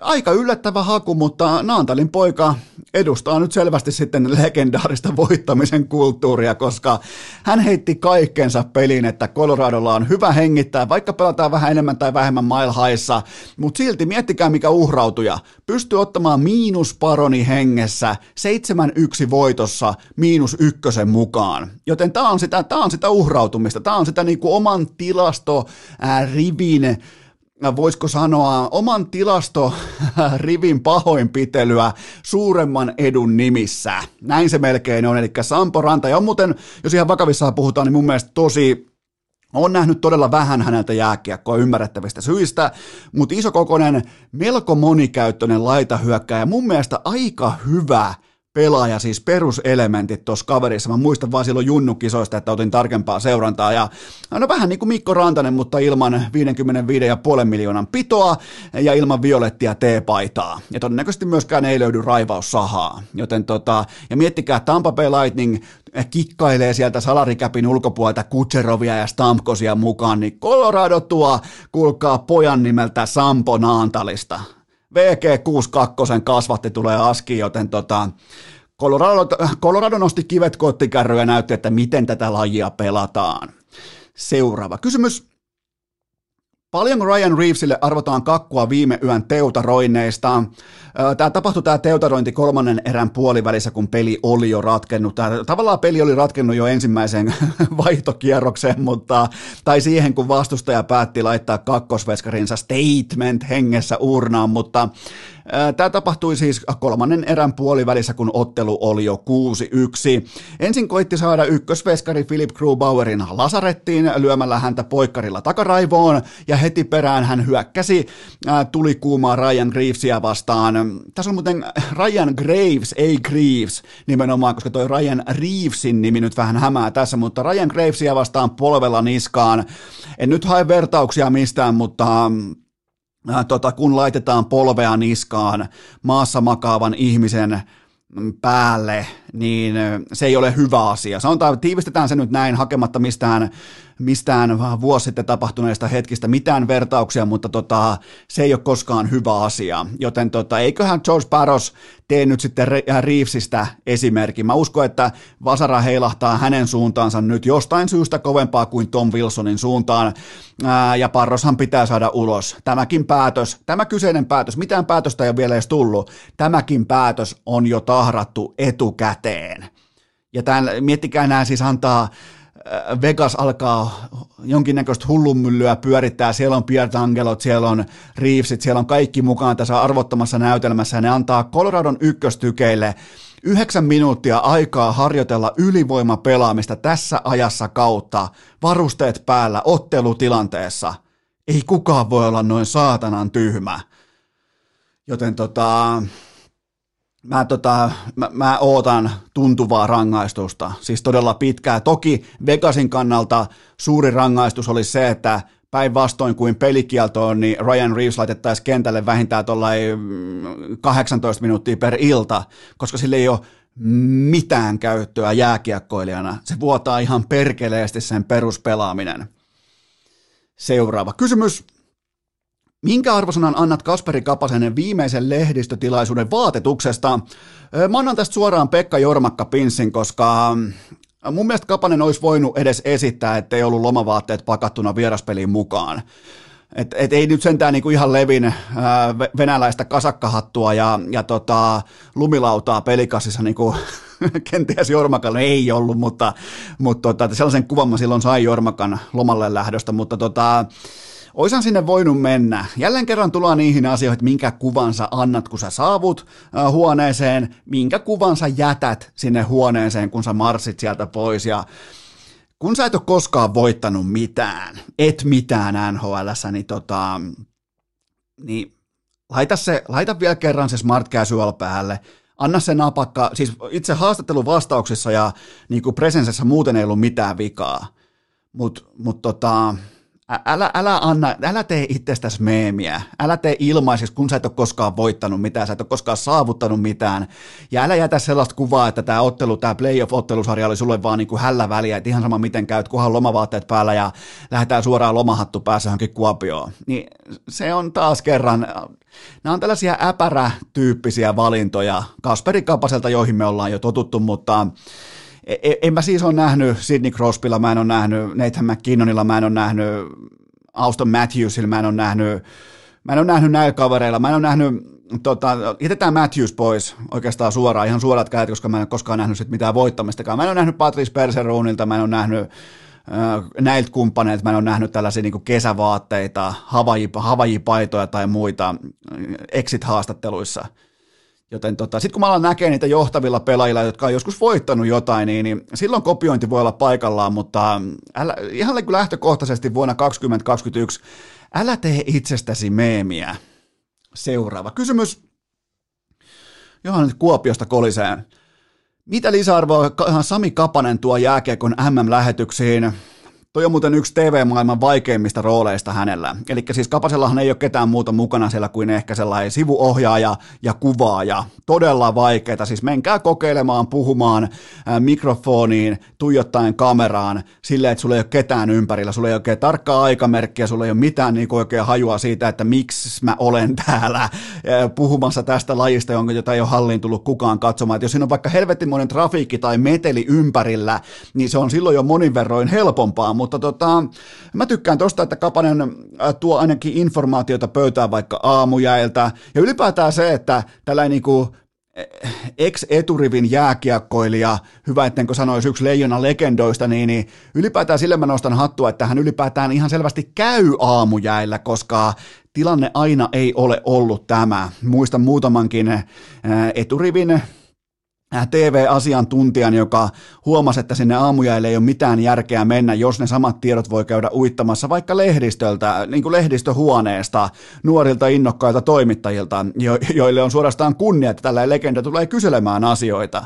Aika yllättävä haku, mutta Naantalin poika edustaa nyt selvästi sitten legendaarista voittamisen kulttuuria, koska hän heitti kaikkensa peliin, että Coloradolla on hyvä hengittää, vaikka pelataan vähän enemmän tai vähemmän mile highissa, mutta silti miettikää mikä uhrautuja. Pystyy ottamaan miinusparoni hengessä 7-1 voitossa miinus ykkösen mukaan. Joten tämä on sitä, tää on sitä uhrautumista, tämä on sitä niinku oman tilasto ää, rivin voisiko sanoa, oman tilastorivin *laughs* pahoinpitelyä suuremman edun nimissä. Näin se melkein on, eli Sampo Ranta, ja on muuten, jos ihan vakavissaan puhutaan, niin mun mielestä tosi on nähnyt todella vähän häneltä jääkiekkoa ymmärrettävistä syistä, mutta isokokoinen, melko monikäyttöinen laitahyökkäjä, mun mielestä aika hyvä pelaaja, siis peruselementit tuossa kaverissa. Mä muistan vaan silloin junnukisoista, että otin tarkempaa seurantaa. Ja no vähän niin kuin Mikko Rantanen, mutta ilman 55,5 miljoonan pitoa ja ilman violettia T-paitaa. Ja todennäköisesti myöskään ei löydy raivaussahaa. Joten tota, ja miettikää, Tampa Bay Lightning kikkailee sieltä salarikäpin ulkopuolelta Kutserovia ja Stamkosia mukaan, niin Colorado tuo, kuulkaa pojan nimeltä Sampo Naantalista. VG62 kasvatti tulee aski, joten tota, Colorado, Colorado nosti kivet kottikärryä ja näytti, että miten tätä lajia pelataan. Seuraava kysymys. Paljonko Ryan Reevesille arvotaan kakkua viime yön teutaroinneista? Tämä tapahtui tämä teutarointi kolmannen erän puolivälissä, kun peli oli jo ratkennut. Tämä, tavallaan peli oli ratkennut jo ensimmäiseen *laughs* vaihtokierrokseen, mutta, tai siihen, kun vastustaja päätti laittaa kakkosveskarinsa statement hengessä urnaan, mutta Tämä tapahtui siis kolmannen erän puolivälissä, kun ottelu oli jo 6-1. Ensin koitti saada ykkösveskari Philip Grubauerin lasarettiin lyömällä häntä poikkarilla takaraivoon, ja heti perään hän hyökkäsi tuli kuumaa Ryan Greavesia vastaan. Tässä on muuten Ryan Graves, ei Greaves nimenomaan, koska toi Ryan Reevesin nimi nyt vähän hämää tässä, mutta Ryan Gravesia vastaan polvella niskaan. En nyt hae vertauksia mistään, mutta Äh, tota, kun laitetaan polvea niskaan maassa makaavan ihmisen päälle, niin äh, se ei ole hyvä asia. Sanotaan, tiivistetään se nyt näin hakematta mistään mistään vuosi sitten tapahtuneista hetkistä mitään vertauksia, mutta tota, se ei ole koskaan hyvä asia. Joten tota, eiköhän George Paros tee nyt sitten äh, Reevesistä esimerkin. Mä uskon, että Vasara heilahtaa hänen suuntaansa nyt jostain syystä kovempaa kuin Tom Wilsonin suuntaan, Ää, ja Parroshan pitää saada ulos. Tämäkin päätös, tämä kyseinen päätös, mitään päätöstä ei ole vielä edes tullut, tämäkin päätös on jo tahrattu etukäteen. Ja tämän, miettikää nämä siis antaa Äh, Vegas alkaa jonkinnäköistä hullunmyllyä pyörittää, siellä on Pierre Angelot, siellä on Reevesit, siellä on kaikki mukaan tässä arvottomassa näytelmässä, ja ne antaa Coloradon ykköstykeille yhdeksän minuuttia aikaa harjoitella ylivoimapelaamista tässä ajassa kautta, varusteet päällä, ottelutilanteessa. Ei kukaan voi olla noin saatanan tyhmä. Joten tota, Mä, tota, mä, mä ootan tuntuvaa rangaistusta, siis todella pitkää. Toki Vegasin kannalta suuri rangaistus oli se, että päinvastoin kuin pelikieltoon, niin Ryan Reeves laitettaisiin kentälle vähintään 18 mm, minuuttia per ilta, koska sille ei ole mitään käyttöä jääkiekkoilijana. Se vuotaa ihan perkeleesti sen peruspelaaminen. Seuraava kysymys. Minkä arvosanan annat Kasperi Kapasen viimeisen lehdistötilaisuuden vaatetuksesta? Mä annan tästä suoraan Pekka Jormakka Pinssin, koska mun mielestä Kapanen olisi voinut edes esittää, ettei ollut lomavaatteet pakattuna vieraspeliin mukaan. Et, et ei nyt sentään niinku ihan levin ää, venäläistä kasakkahattua ja, ja tota, lumilautaa pelikassissa niinku, *laughs* kenties Jormakan ei ollut, mutta, mutta tota, sellaisen kuvan mä silloin sain Jormakan lomalle lähdöstä, mutta tota, Oisan sinne voinut mennä. Jälleen kerran tullaan niihin asioihin, että minkä kuvan sä annat, kun sä saavut huoneeseen, minkä kuvan sä jätät sinne huoneeseen, kun sä marssit sieltä pois. Ja kun sä et ole koskaan voittanut mitään, et mitään NHL, niin, tota, niin laita, se, laita vielä kerran se smart casual päälle, anna se napakka, siis itse haastattelun vastauksissa ja niin kuin presensessä muuten ei ollut mitään vikaa, mutta mut tota, älä, älä, anna, älä tee itsestäsi meemiä, älä tee ilmaiseksi, kun sä et ole koskaan voittanut mitään, sä et ole koskaan saavuttanut mitään, ja älä jätä sellaista kuvaa, että tämä ottelu, tämä playoff-ottelusarja oli sulle vaan niin kuin hällä väliä, että ihan sama miten käyt, kunhan lomavaatteet päällä ja lähdetään suoraan lomahattu päässä johonkin Kuopioon. Niin se on taas kerran, nämä on tällaisia äpärätyyppisiä valintoja Kasperi Kapaselta, joihin me ollaan jo totuttu, mutta en mä siis ole nähnyt Sidney Crosbylla, mä en ole nähnyt Nathan McKinnonilla, mä en ole nähnyt Auston Matthewsilla, mä en ole nähnyt, mä en ole nähnyt näillä kavereilla, mä en ole nähnyt, tota, jätetään Matthews pois oikeastaan suoraan, ihan suorat kädet, koska mä en ole koskaan nähnyt sit mitään voittamistakaan. Mä en ole nähnyt Patrice Perseroonilta, mä en ole nähnyt äh, näiltä kumppaneilta, mä en ole nähnyt tällaisia niin kesävaatteita, havajipaitoja tai muita exit-haastatteluissa – Joten tota, sitten kun mä alan näkee niitä johtavilla pelaajilla, jotka on joskus voittanut jotain, niin, niin silloin kopiointi voi olla paikallaan, mutta älä, ihan niin lähtökohtaisesti vuonna 2021 älä tee itsestäsi meemiä. Seuraava kysymys. Johan nyt Kuopiosta koliseen. Mitä lisäarvoa Sami Kapanen tuo jääkiekon MM-lähetyksiin? Toi on muuten yksi TV-maailman vaikeimmista rooleista hänellä. Eli siis Kapasellahan ei ole ketään muuta mukana siellä kuin ehkä sellainen sivuohjaaja ja kuvaaja. Todella vaikeita. Siis menkää kokeilemaan, puhumaan äh, mikrofoniin, tuijottaen kameraan, silleen, että sulla ei ole ketään ympärillä, sulla ei ole oikein tarkkaa aikamerkkiä, sulla ei ole mitään niin oikein hajua siitä, että miksi mä olen *laughs* täällä äh, puhumassa tästä lajista, jonka jota ei ole halliin tullut kukaan katsomaan. Et jos siinä on vaikka helvettimoinen trafiikki tai meteli ympärillä, niin se on silloin jo monin verroin helpompaa, mutta tota, mä tykkään tosta, että Kapanen äh, tuo ainakin informaatiota pöytään vaikka aamujäiltä, ja ylipäätään se, että tällainen niinku eh, ex-eturivin jääkiekkoilija, hyvä ettenkö sanoisi yksi leijona legendoista, niin, niin ylipäätään sille mä nostan hattua, että hän ylipäätään ihan selvästi käy aamujäillä, koska tilanne aina ei ole ollut tämä. Muistan muutamankin eh, eturivin TV-asiantuntijan, joka huomasi, että sinne aamujäille ei ole mitään järkeä mennä, jos ne samat tiedot voi käydä uittamassa vaikka lehdistöltä, niin kuin lehdistöhuoneesta, nuorilta innokkailta toimittajilta, jo, joille on suorastaan kunnia, että tällainen legenda tulee kyselemään asioita.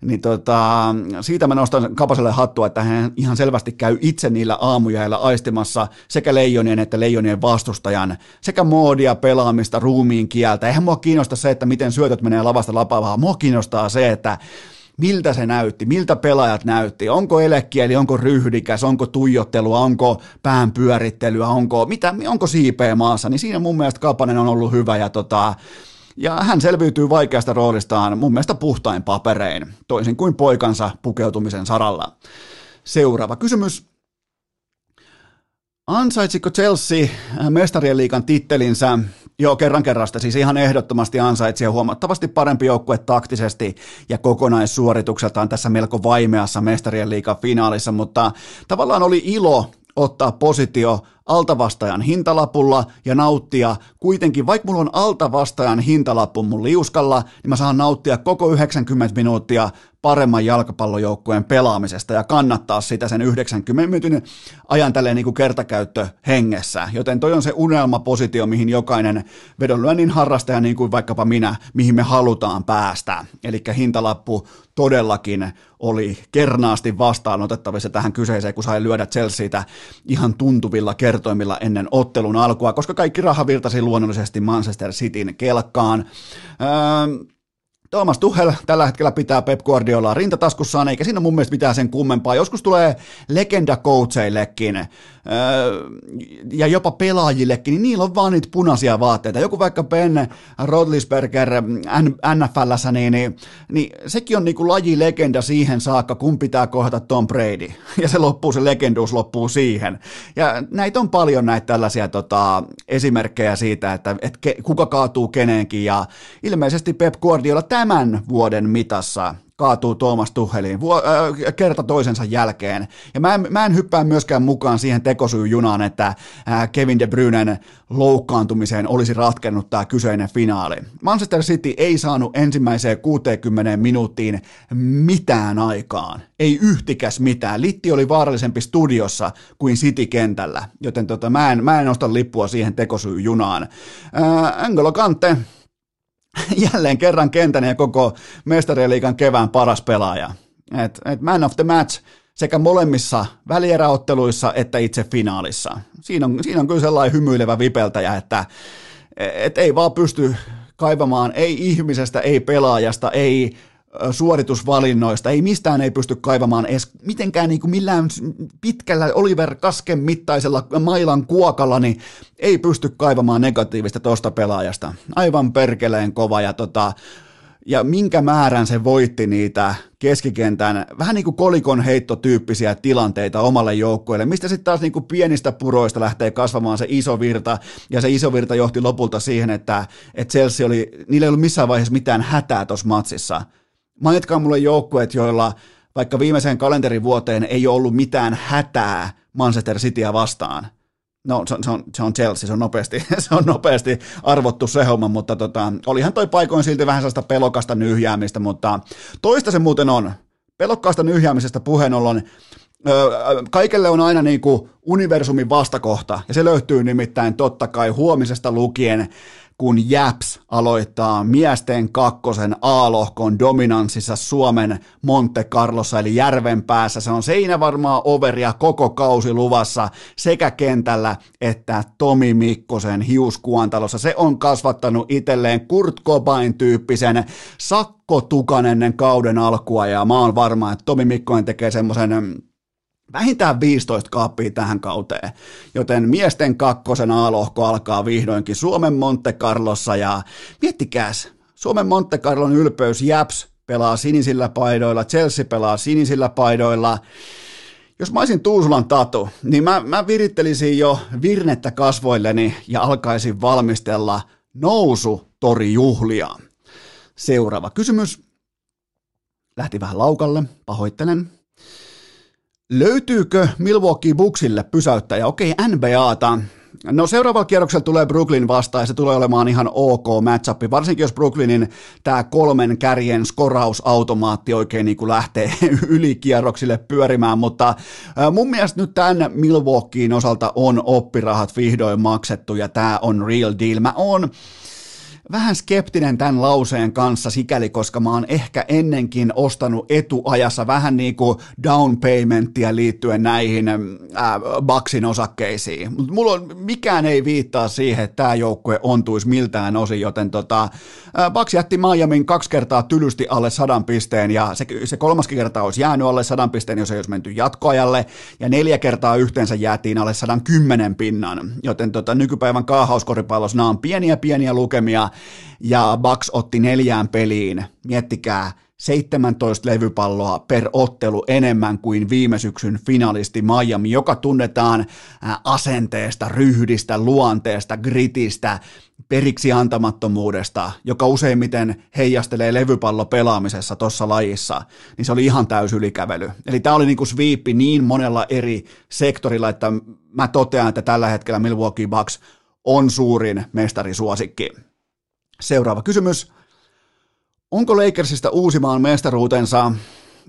Niin tota, siitä mä nostan Kapaselle hattua, että hän ihan selvästi käy itse niillä aamujäillä aistimassa sekä leijonien että leijonien vastustajan, sekä moodia, pelaamista, ruumiin kieltä. Eihän mua kiinnosta se, että miten syötöt menee lavasta lapaa, mua kiinnostaa se, että että miltä se näytti, miltä pelaajat näytti, onko elekieli, onko ryhdikäs, onko tuijottelua, onko pään pyörittelyä, onko, mitä, onko siipeä maassa, niin siinä mun mielestä Kapanen on ollut hyvä ja tota, ja hän selviytyy vaikeasta roolistaan mun mielestä puhtain paperein, toisin kuin poikansa pukeutumisen saralla. Seuraava kysymys. Ansaitsiko Chelsea mestarien liikan tittelinsä Joo, kerran kerrasta. Siis ihan ehdottomasti ansaitsi ja huomattavasti parempi joukkue taktisesti ja kokonaissuoritukseltaan tässä melko vaimeassa mestarien liikan finaalissa, mutta tavallaan oli ilo ottaa positio altavastajan hintalapulla ja nauttia kuitenkin, vaikka mulla on altavastajan hintalappu mun liuskalla, niin mä saan nauttia koko 90 minuuttia paremman jalkapallojoukkueen pelaamisesta ja kannattaa sitä sen 90 minuutin ajan tälleen niin kuin kertakäyttö hengessä. Joten toi on se unelmapositio, mihin jokainen vedonlyönnin harrastaja, niin kuin vaikkapa minä, mihin me halutaan päästä. Eli hintalappu todellakin oli kernaasti vastaanotettavissa tähän kyseiseen, kun sai lyödä Chelseatä ihan tuntuvilla kertoimilla ennen ottelun alkua, koska kaikki raha virtasi luonnollisesti Manchester Cityn kelkkaan. Öö, Thomas Tuchel tällä hetkellä pitää Pep Guardiolaa rintataskussaan, eikä siinä mun mielestä mitään sen kummempaa. Joskus tulee legenda coacheillekin öö, ja jopa pelaajillekin, niin niillä on vaan niitä punaisia vaatteita. Joku vaikka Ben Rodlisberger NFLssä, niin, niin, niin sekin on niinku lajilegenda siihen saakka, kun pitää kohdata Tom Brady. *laughs* Ja se loppuu, se legenduus loppuu siihen. Ja näitä on paljon näitä tällaisia tota, esimerkkejä siitä, että, että ke, kuka kaatuu keneenkin. Ja ilmeisesti Pep Guardiola tämän vuoden mitassa kaatuu Tuomas Tuheliin vuo, äh, kerta toisensa jälkeen. Ja mä en, mä en hyppää myöskään mukaan siihen tekosyyjunaan, että äh, Kevin De Bruynen loukkaantumiseen olisi ratkennut tämä kyseinen finaali. Manchester City ei saanut ensimmäiseen 60 minuuttiin mitään aikaan. Ei yhtikäs mitään. Litti oli vaarallisempi studiossa kuin City-kentällä, joten tota, mä, en, mä en osta lippua siihen tekosyyjunaan. Äh, Angelo Kante, *laughs* jälleen kerran kentän ja koko mestariliikan kevään paras pelaaja. Et, et man of the match sekä molemmissa välieräotteluissa että itse finaalissa. Siinä on, siinä on kyllä sellainen hymyilevä vipeltäjä, että et ei vaan pysty kaivamaan ei ihmisestä, ei pelaajasta, ei suoritusvalinnoista, ei mistään ei pysty kaivamaan edes mitenkään niin kuin millään pitkällä Oliver Kasken mittaisella mailan kuokalla, niin ei pysty kaivamaan negatiivista tosta pelaajasta. Aivan perkeleen kova ja tota, ja minkä määrän se voitti niitä keskikentän, vähän niin kuin kolikon heittotyyppisiä tilanteita omalle joukkueelle, mistä sitten taas niin kuin pienistä puroista lähtee kasvamaan se iso virta, ja se iso virta johti lopulta siihen, että, että Chelsea oli, niillä ei ollut missään vaiheessa mitään hätää tuossa matsissa, Mainitkaa mulle joukkueet, joilla vaikka viimeiseen kalenterivuoteen ei ole ollut mitään hätää Manchester Cityä vastaan. No se on, se on, se on Chelsea, se on, nopeasti, *laughs* se on nopeasti arvottu se homma, mutta tota, olihan toi paikoin silti vähän sellaista pelokasta nyhjäämistä, mutta toista se muuten on. Pelokkaasta nyhjäämisestä puheen ollen, kaikelle on aina niin kuin universumin vastakohta, ja se löytyy nimittäin totta kai huomisesta lukien kun Japs aloittaa miesten kakkosen A-lohkon dominanssissa Suomen Monte Carlossa eli järven päässä. Se on seinä varmaa overia koko kausi luvassa sekä kentällä että Tomi Mikkosen hiuskuantalossa. Se on kasvattanut itselleen Kurt Cobain tyyppisen sakkotukan ennen kauden alkua ja mä oon varma, että Tomi Mikkonen tekee semmoisen vähintään 15 kaappia tähän kauteen, joten miesten kakkosen A-lohko alkaa vihdoinkin Suomen Monte Carlossa ja miettikääs, Suomen Monte Carlon ylpeys Japs pelaa sinisillä paidoilla, Chelsea pelaa sinisillä paidoilla, jos mä olisin Tuusulan Tatu, niin mä, mä virittelisin jo virnettä kasvoilleni ja alkaisin valmistella nousu torijuhlia. Seuraava kysymys. Lähti vähän laukalle, pahoittelen. Löytyykö Milwaukee Bucksille pysäyttäjä? Okei, NBAta. No seuraavalla kierroksella tulee Brooklyn vastaan ja se tulee olemaan ihan ok matchup, varsinkin jos Brooklynin tämä kolmen kärjen skorausautomaatti oikein niin kuin lähtee *laughs* ylikierroksille pyörimään, mutta mun mielestä nyt tämän Milwaukeein osalta on oppirahat vihdoin maksettu ja tämä on real deal. Mä oon vähän skeptinen tämän lauseen kanssa sikäli, koska mä oon ehkä ennenkin ostanut etuajassa vähän niin kuin down paymenttia liittyen näihin äh, Baksin osakkeisiin. Mutta mulla on, mikään ei viittaa siihen, että tämä joukkue ontuisi miltään osin, joten tota, äh, Baks jätti Miamin kaksi kertaa tylysti alle sadan pisteen ja se, se kolmas kerta olisi jäänyt alle sadan pisteen, jos ei olisi menty jatkoajalle. Ja neljä kertaa yhteensä jäätiin alle sadan kymmenen pinnan, joten tota, nykypäivän kaahauskoripallossa nämä on pieniä pieniä lukemia ja Bucks otti neljään peliin, miettikää, 17 levypalloa per ottelu enemmän kuin viime syksyn finalisti Miami, joka tunnetaan asenteesta, ryhdistä, luonteesta, gritistä, periksi antamattomuudesta, joka useimmiten heijastelee levypallo pelaamisessa tuossa lajissa, niin se oli ihan täys ylikävely. Eli tämä oli niinku sviippi niin monella eri sektorilla, että mä totean, että tällä hetkellä Milwaukee Bucks on suurin mestarisuosikki. Seuraava kysymys. Onko Lakersista uusimaan mestaruutensa?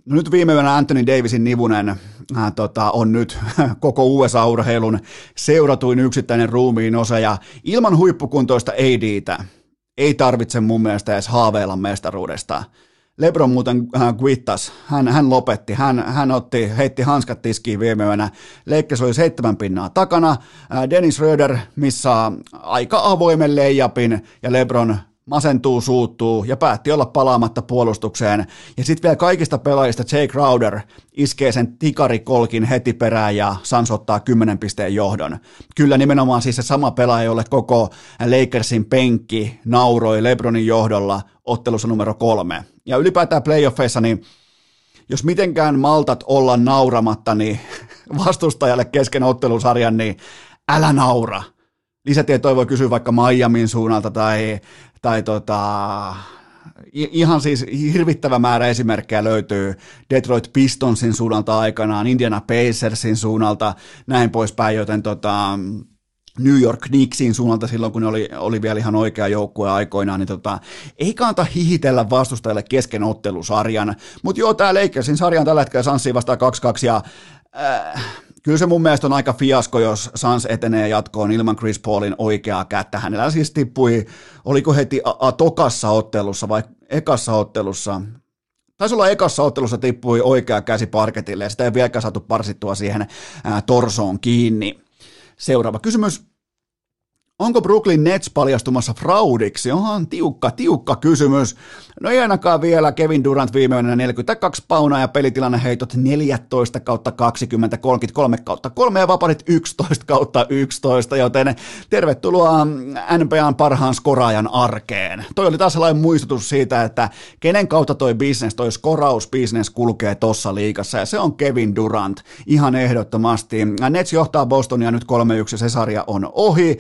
No nyt viime yönä Anthony Davisin nivunen äh, tota, on nyt *laughs* koko USA-urheilun seuratuin yksittäinen ruumiin osa ja ilman huippukuntoista ADtä ei tarvitse mun mielestä edes haaveilla mestaruudesta. Lebron muuten äh, hän, hän lopetti, hän, hän otti, heitti hanskat tiskiin viime yönä. Leikkes oli seitsemän pinnaa takana, äh, Dennis Röder missä aika avoimen leijapin ja Lebron masentuu, suuttuu ja päätti olla palaamatta puolustukseen. Ja sitten vielä kaikista pelaajista Jay Crowder iskee sen tikarikolkin heti perään ja Sans ottaa 10 pisteen johdon. Kyllä nimenomaan siis se sama pelaaja, jolle koko Lakersin penkki nauroi Lebronin johdolla ottelussa numero kolme. Ja ylipäätään playoffeissa, niin jos mitenkään maltat olla nauramatta, niin *laughs* vastustajalle kesken ottelusarjan, niin älä naura. Lisätietoja voi kysyä vaikka Miamin suunnalta tai, tai tota, ihan siis hirvittävä määrä esimerkkejä löytyy Detroit Pistonsin suunnalta aikanaan, Indiana Pacersin suunnalta, näin poispäin, joten tota, New York Knicksin suunnalta silloin, kun ne oli, oli vielä ihan oikea joukkue aikoinaan, niin tota, ei kannata hihitellä vastustajalle kesken ottelusarjan. Mutta joo, tämä Lakersin sarja on tällä hetkellä Sanssiin vastaan 2-2 ja äh, kyllä se mun mielestä on aika fiasko, jos Sans etenee jatkoon ilman Chris Paulin oikeaa kättä. Hänellä siis tippui, oliko heti a- a- tokassa ottelussa vai ekassa ottelussa, Taisi olla ekassa ottelussa tippui oikea käsi parketille ja sitä ei vieläkään saatu parsittua siihen torsoon kiinni. Seuraava kysymys. Onko Brooklyn Nets paljastumassa fraudiksi? Onhan tiukka, tiukka kysymys. No ei ainakaan vielä. Kevin Durant viimeinen 42 paunaa ja pelitilanne heitot 14 kautta 20, 33 kautta 3 ja vaparit 11 kautta 11, joten tervetuloa NBAn parhaan skoraajan arkeen. Toi oli taas sellainen muistutus siitä, että kenen kautta toi business, toi skorausbusiness kulkee tossa liigassa ja se on Kevin Durant ihan ehdottomasti. Nets johtaa Bostonia nyt 3-1, se sarja on ohi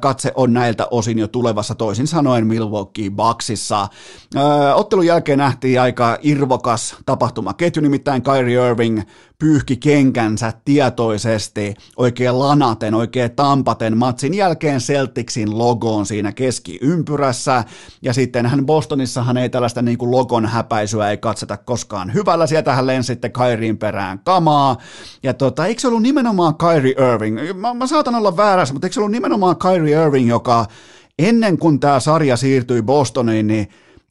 katse on näiltä osin jo tulevassa toisin sanoen Milwaukee Bucksissa. Öö, ottelun jälkeen nähtiin aika irvokas tapahtumaketju, nimittäin Kyrie Irving pyyhki kenkänsä tietoisesti oikein lanaten, oikein tampaten matsin jälkeen Celticsin logoon siinä keskiympyrässä. Ja sitten hän Bostonissahan ei tällaista niin kuin logon häpäisyä ei katsota koskaan hyvällä. Sieltä hän lensi sitten Kairiin perään kamaa. Ja tota, eikö se ollut nimenomaan Kyrie Irving? Mä, mä saatan olla väärässä, mutta eikö se ollut nimenomaan Kyrie Irving, joka ennen kuin tämä sarja siirtyi Bostoniin, niin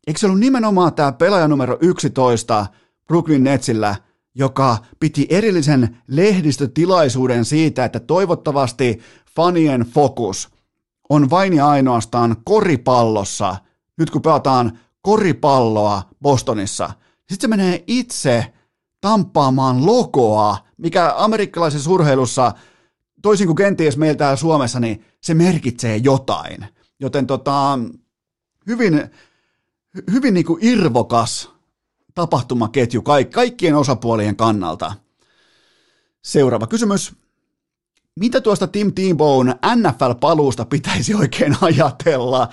eikö se ollut nimenomaan tämä pelaaja numero 11 Brooklyn Netsillä – joka piti erillisen lehdistötilaisuuden siitä, että toivottavasti fanien fokus on vain ja ainoastaan koripallossa, nyt kun pelataan koripalloa Bostonissa. Sitten se menee itse tamppaamaan logoa, mikä amerikkalaisessa urheilussa, toisin kuin kenties meillä täällä Suomessa, niin se merkitsee jotain. Joten tota, hyvin, hyvin niin kuin irvokas tapahtumaketju kaikkien osapuolien kannalta. Seuraava kysymys. Mitä tuosta Tim Tebown NFL-paluusta pitäisi oikein *laughs* ajatella?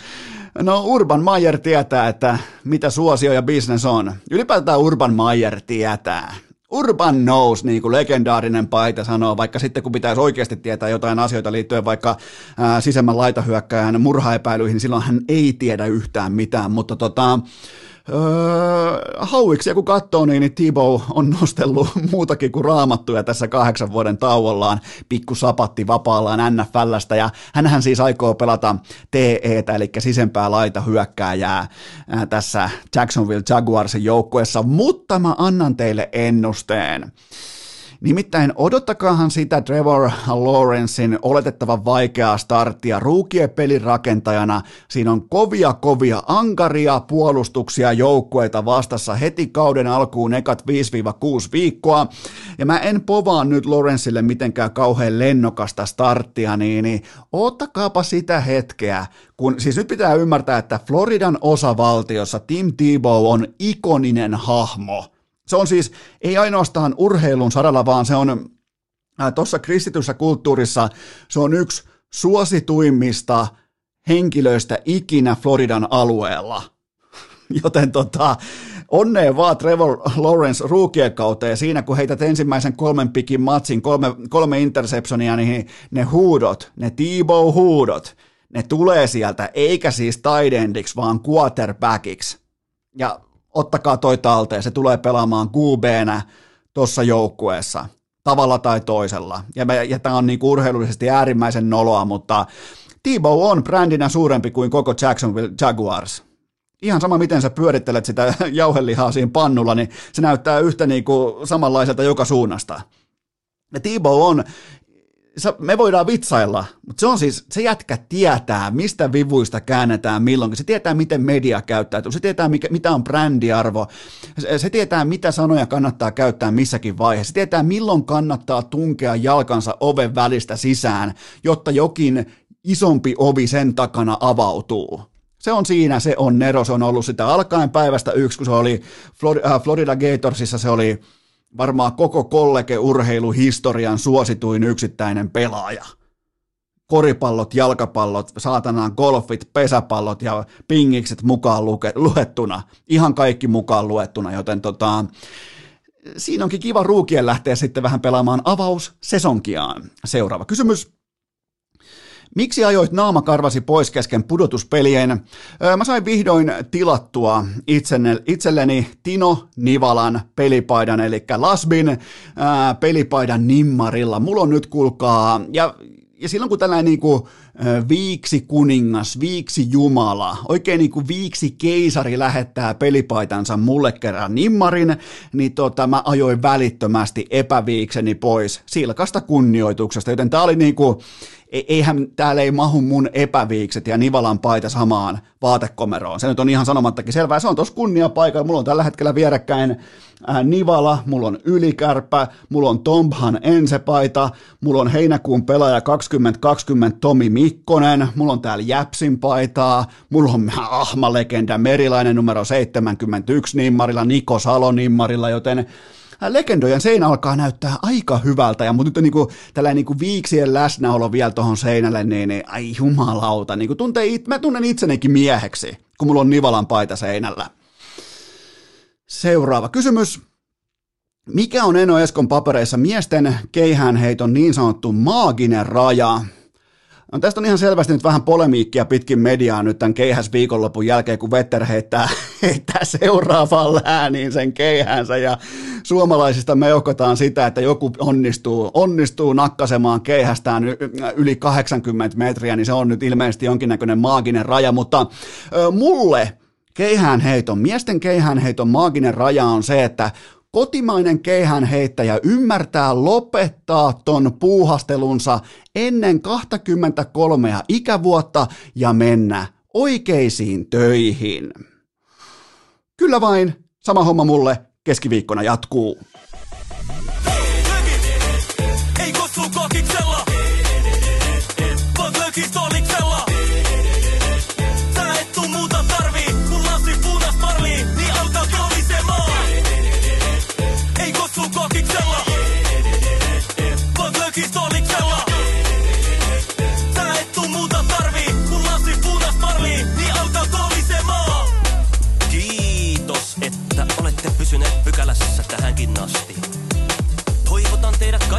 No Urban Meyer tietää, että mitä suosio ja business on. Ylipäätään Urban Meyer tietää. Urban knows, niin kuin legendaarinen paita sanoo, vaikka sitten kun pitäisi oikeasti tietää jotain asioita liittyen vaikka ää, sisemmän laitahyökkäjän murhaepäilyihin, niin silloin hän ei tiedä yhtään mitään, mutta tota, Öö, hauiksi, kun katsoo, niin, niin Tibo on nostellut *laughs* muutakin kuin raamattuja tässä kahdeksan vuoden tauollaan, pikku sapatti vapaallaan NFLstä, ja hänhän siis aikoo pelata TEtä, eli sisempää laita hyökkääjää tässä Jacksonville Jaguarsin joukkueessa, mutta mä annan teille ennusteen. Nimittäin odottakaahan sitä Trevor Lawrencein oletettavan vaikeaa starttia ruukien pelin rakentajana. Siinä on kovia kovia ankaria puolustuksia joukkueita vastassa heti kauden alkuun ekat 5-6 viikkoa. Ja mä en povaa nyt Lawrenceille mitenkään kauhean lennokasta starttia, niin, niin ottakaapa sitä hetkeä, kun siis nyt pitää ymmärtää, että Floridan osavaltiossa Tim Tebow on ikoninen hahmo – se on siis ei ainoastaan urheilun saralla, vaan se on äh, tuossa kristityssä kulttuurissa, se on yksi suosituimmista henkilöistä ikinä Floridan alueella. *laughs* Joten tota, onnea vaan Trevor Lawrence kauteen siinä, kun heität ensimmäisen kolmen pikin matsin, kolme, kolme interceptionia, niin ne huudot, ne Tebow huudot, ne tulee sieltä, eikä siis tight endiksi, vaan quarterbackiksi. Ja ottakaa toi talteen, se tulee pelaamaan QB-nä tuossa joukkueessa tavalla tai toisella. Ja, me, ja tämä on niin urheilullisesti äärimmäisen noloa, mutta Tebow on brändinä suurempi kuin koko Jacksonville Jaguars. Ihan sama, miten sä pyörittelet sitä *laughs* jauhelihaa siinä pannulla, niin se näyttää yhtä niin kuin samanlaiselta joka suunnasta. Ja Tebow on me voidaan vitsailla, mutta se on siis, se jätkä tietää, mistä vivuista käännetään milloinkin. Se tietää, miten media käyttäytyy. Se tietää, mikä, mitä on brändiarvo. Se, se tietää, mitä sanoja kannattaa käyttää missäkin vaiheessa. Se tietää, milloin kannattaa tunkea jalkansa oven välistä sisään, jotta jokin isompi ovi sen takana avautuu. Se on siinä, se on Nero, se on ollut sitä alkaen päivästä yksi, kun se oli äh, Florida Gatorsissa, se oli varmaan koko kollege-urheiluhistorian suosituin yksittäinen pelaaja. Koripallot, jalkapallot, saatanaan golfit, pesäpallot ja pingikset mukaan luke, luettuna. Ihan kaikki mukaan luettuna, joten tota, siinä onkin kiva ruukien lähteä sitten vähän pelaamaan avaussesonkiaan. Seuraava kysymys. Miksi ajoit naamakarvasi pois kesken pudotuspelien? Mä sain vihdoin tilattua itselleni Tino Nivalan pelipaidan, eli Lasbin ää, pelipaidan nimmarilla. Mulla on nyt, kuulkaa, ja, ja silloin kun tällainen niin kuin, viiksi kuningas, viiksi jumala, oikein niin kuin viiksi keisari lähettää pelipaitansa mulle kerran nimmarin, niin tota, mä ajoin välittömästi epäviikseni pois silkasta kunnioituksesta, joten tää oli niin kuin, E-, eihän täällä ei mahu mun epäviikset ja Nivalan paita samaan vaatekomeroon. Se nyt on ihan sanomattakin selvää. Se on tuossa kunnia paikalla. Mulla on tällä hetkellä vierekkäin Nivala, mulla on Ylikärpä, mulla on Tombhan ensepaita, mulla on heinäkuun pelaaja 2020 Tomi Mikkonen, mulla on täällä Jäpsin paitaa, mulla on Ahma-legenda Merilainen numero 71 nimmarilla, Niko Salo nimmarilla, joten legendojen seinä alkaa näyttää aika hyvältä, ja mutta nyt on niin kuin, tällainen niin kuin viiksien läsnäolo vielä tuohon seinälle, niin, niin ai jumalauta, niin kuin tuntee, mä tunnen itsenikin mieheksi, kun mulla on Nivalan paita seinällä. Seuraava kysymys. Mikä on Eno Eskon papereissa miesten keihäänheiton niin sanottu maaginen raja? No tästä on ihan selvästi nyt vähän polemiikkia pitkin mediaa nyt tämän keihäs viikonlopun jälkeen, kun Vetter heittää, *laughs* heittää seuraavaan lääniin sen keihänsä ja suomalaisista meuhkotaan sitä, että joku onnistuu, onnistuu nakkasemaan keihästään yli 80 metriä, niin se on nyt ilmeisesti jonkinnäköinen maaginen raja, mutta ö, mulle keihäänheiton, miesten keihäänheiton maaginen raja on se, että kotimainen keihänheittäjä ymmärtää lopettaa ton puuhastelunsa ennen 23 ikävuotta ja mennä oikeisiin töihin. Kyllä vain, sama homma mulle, keskiviikkona jatkuu.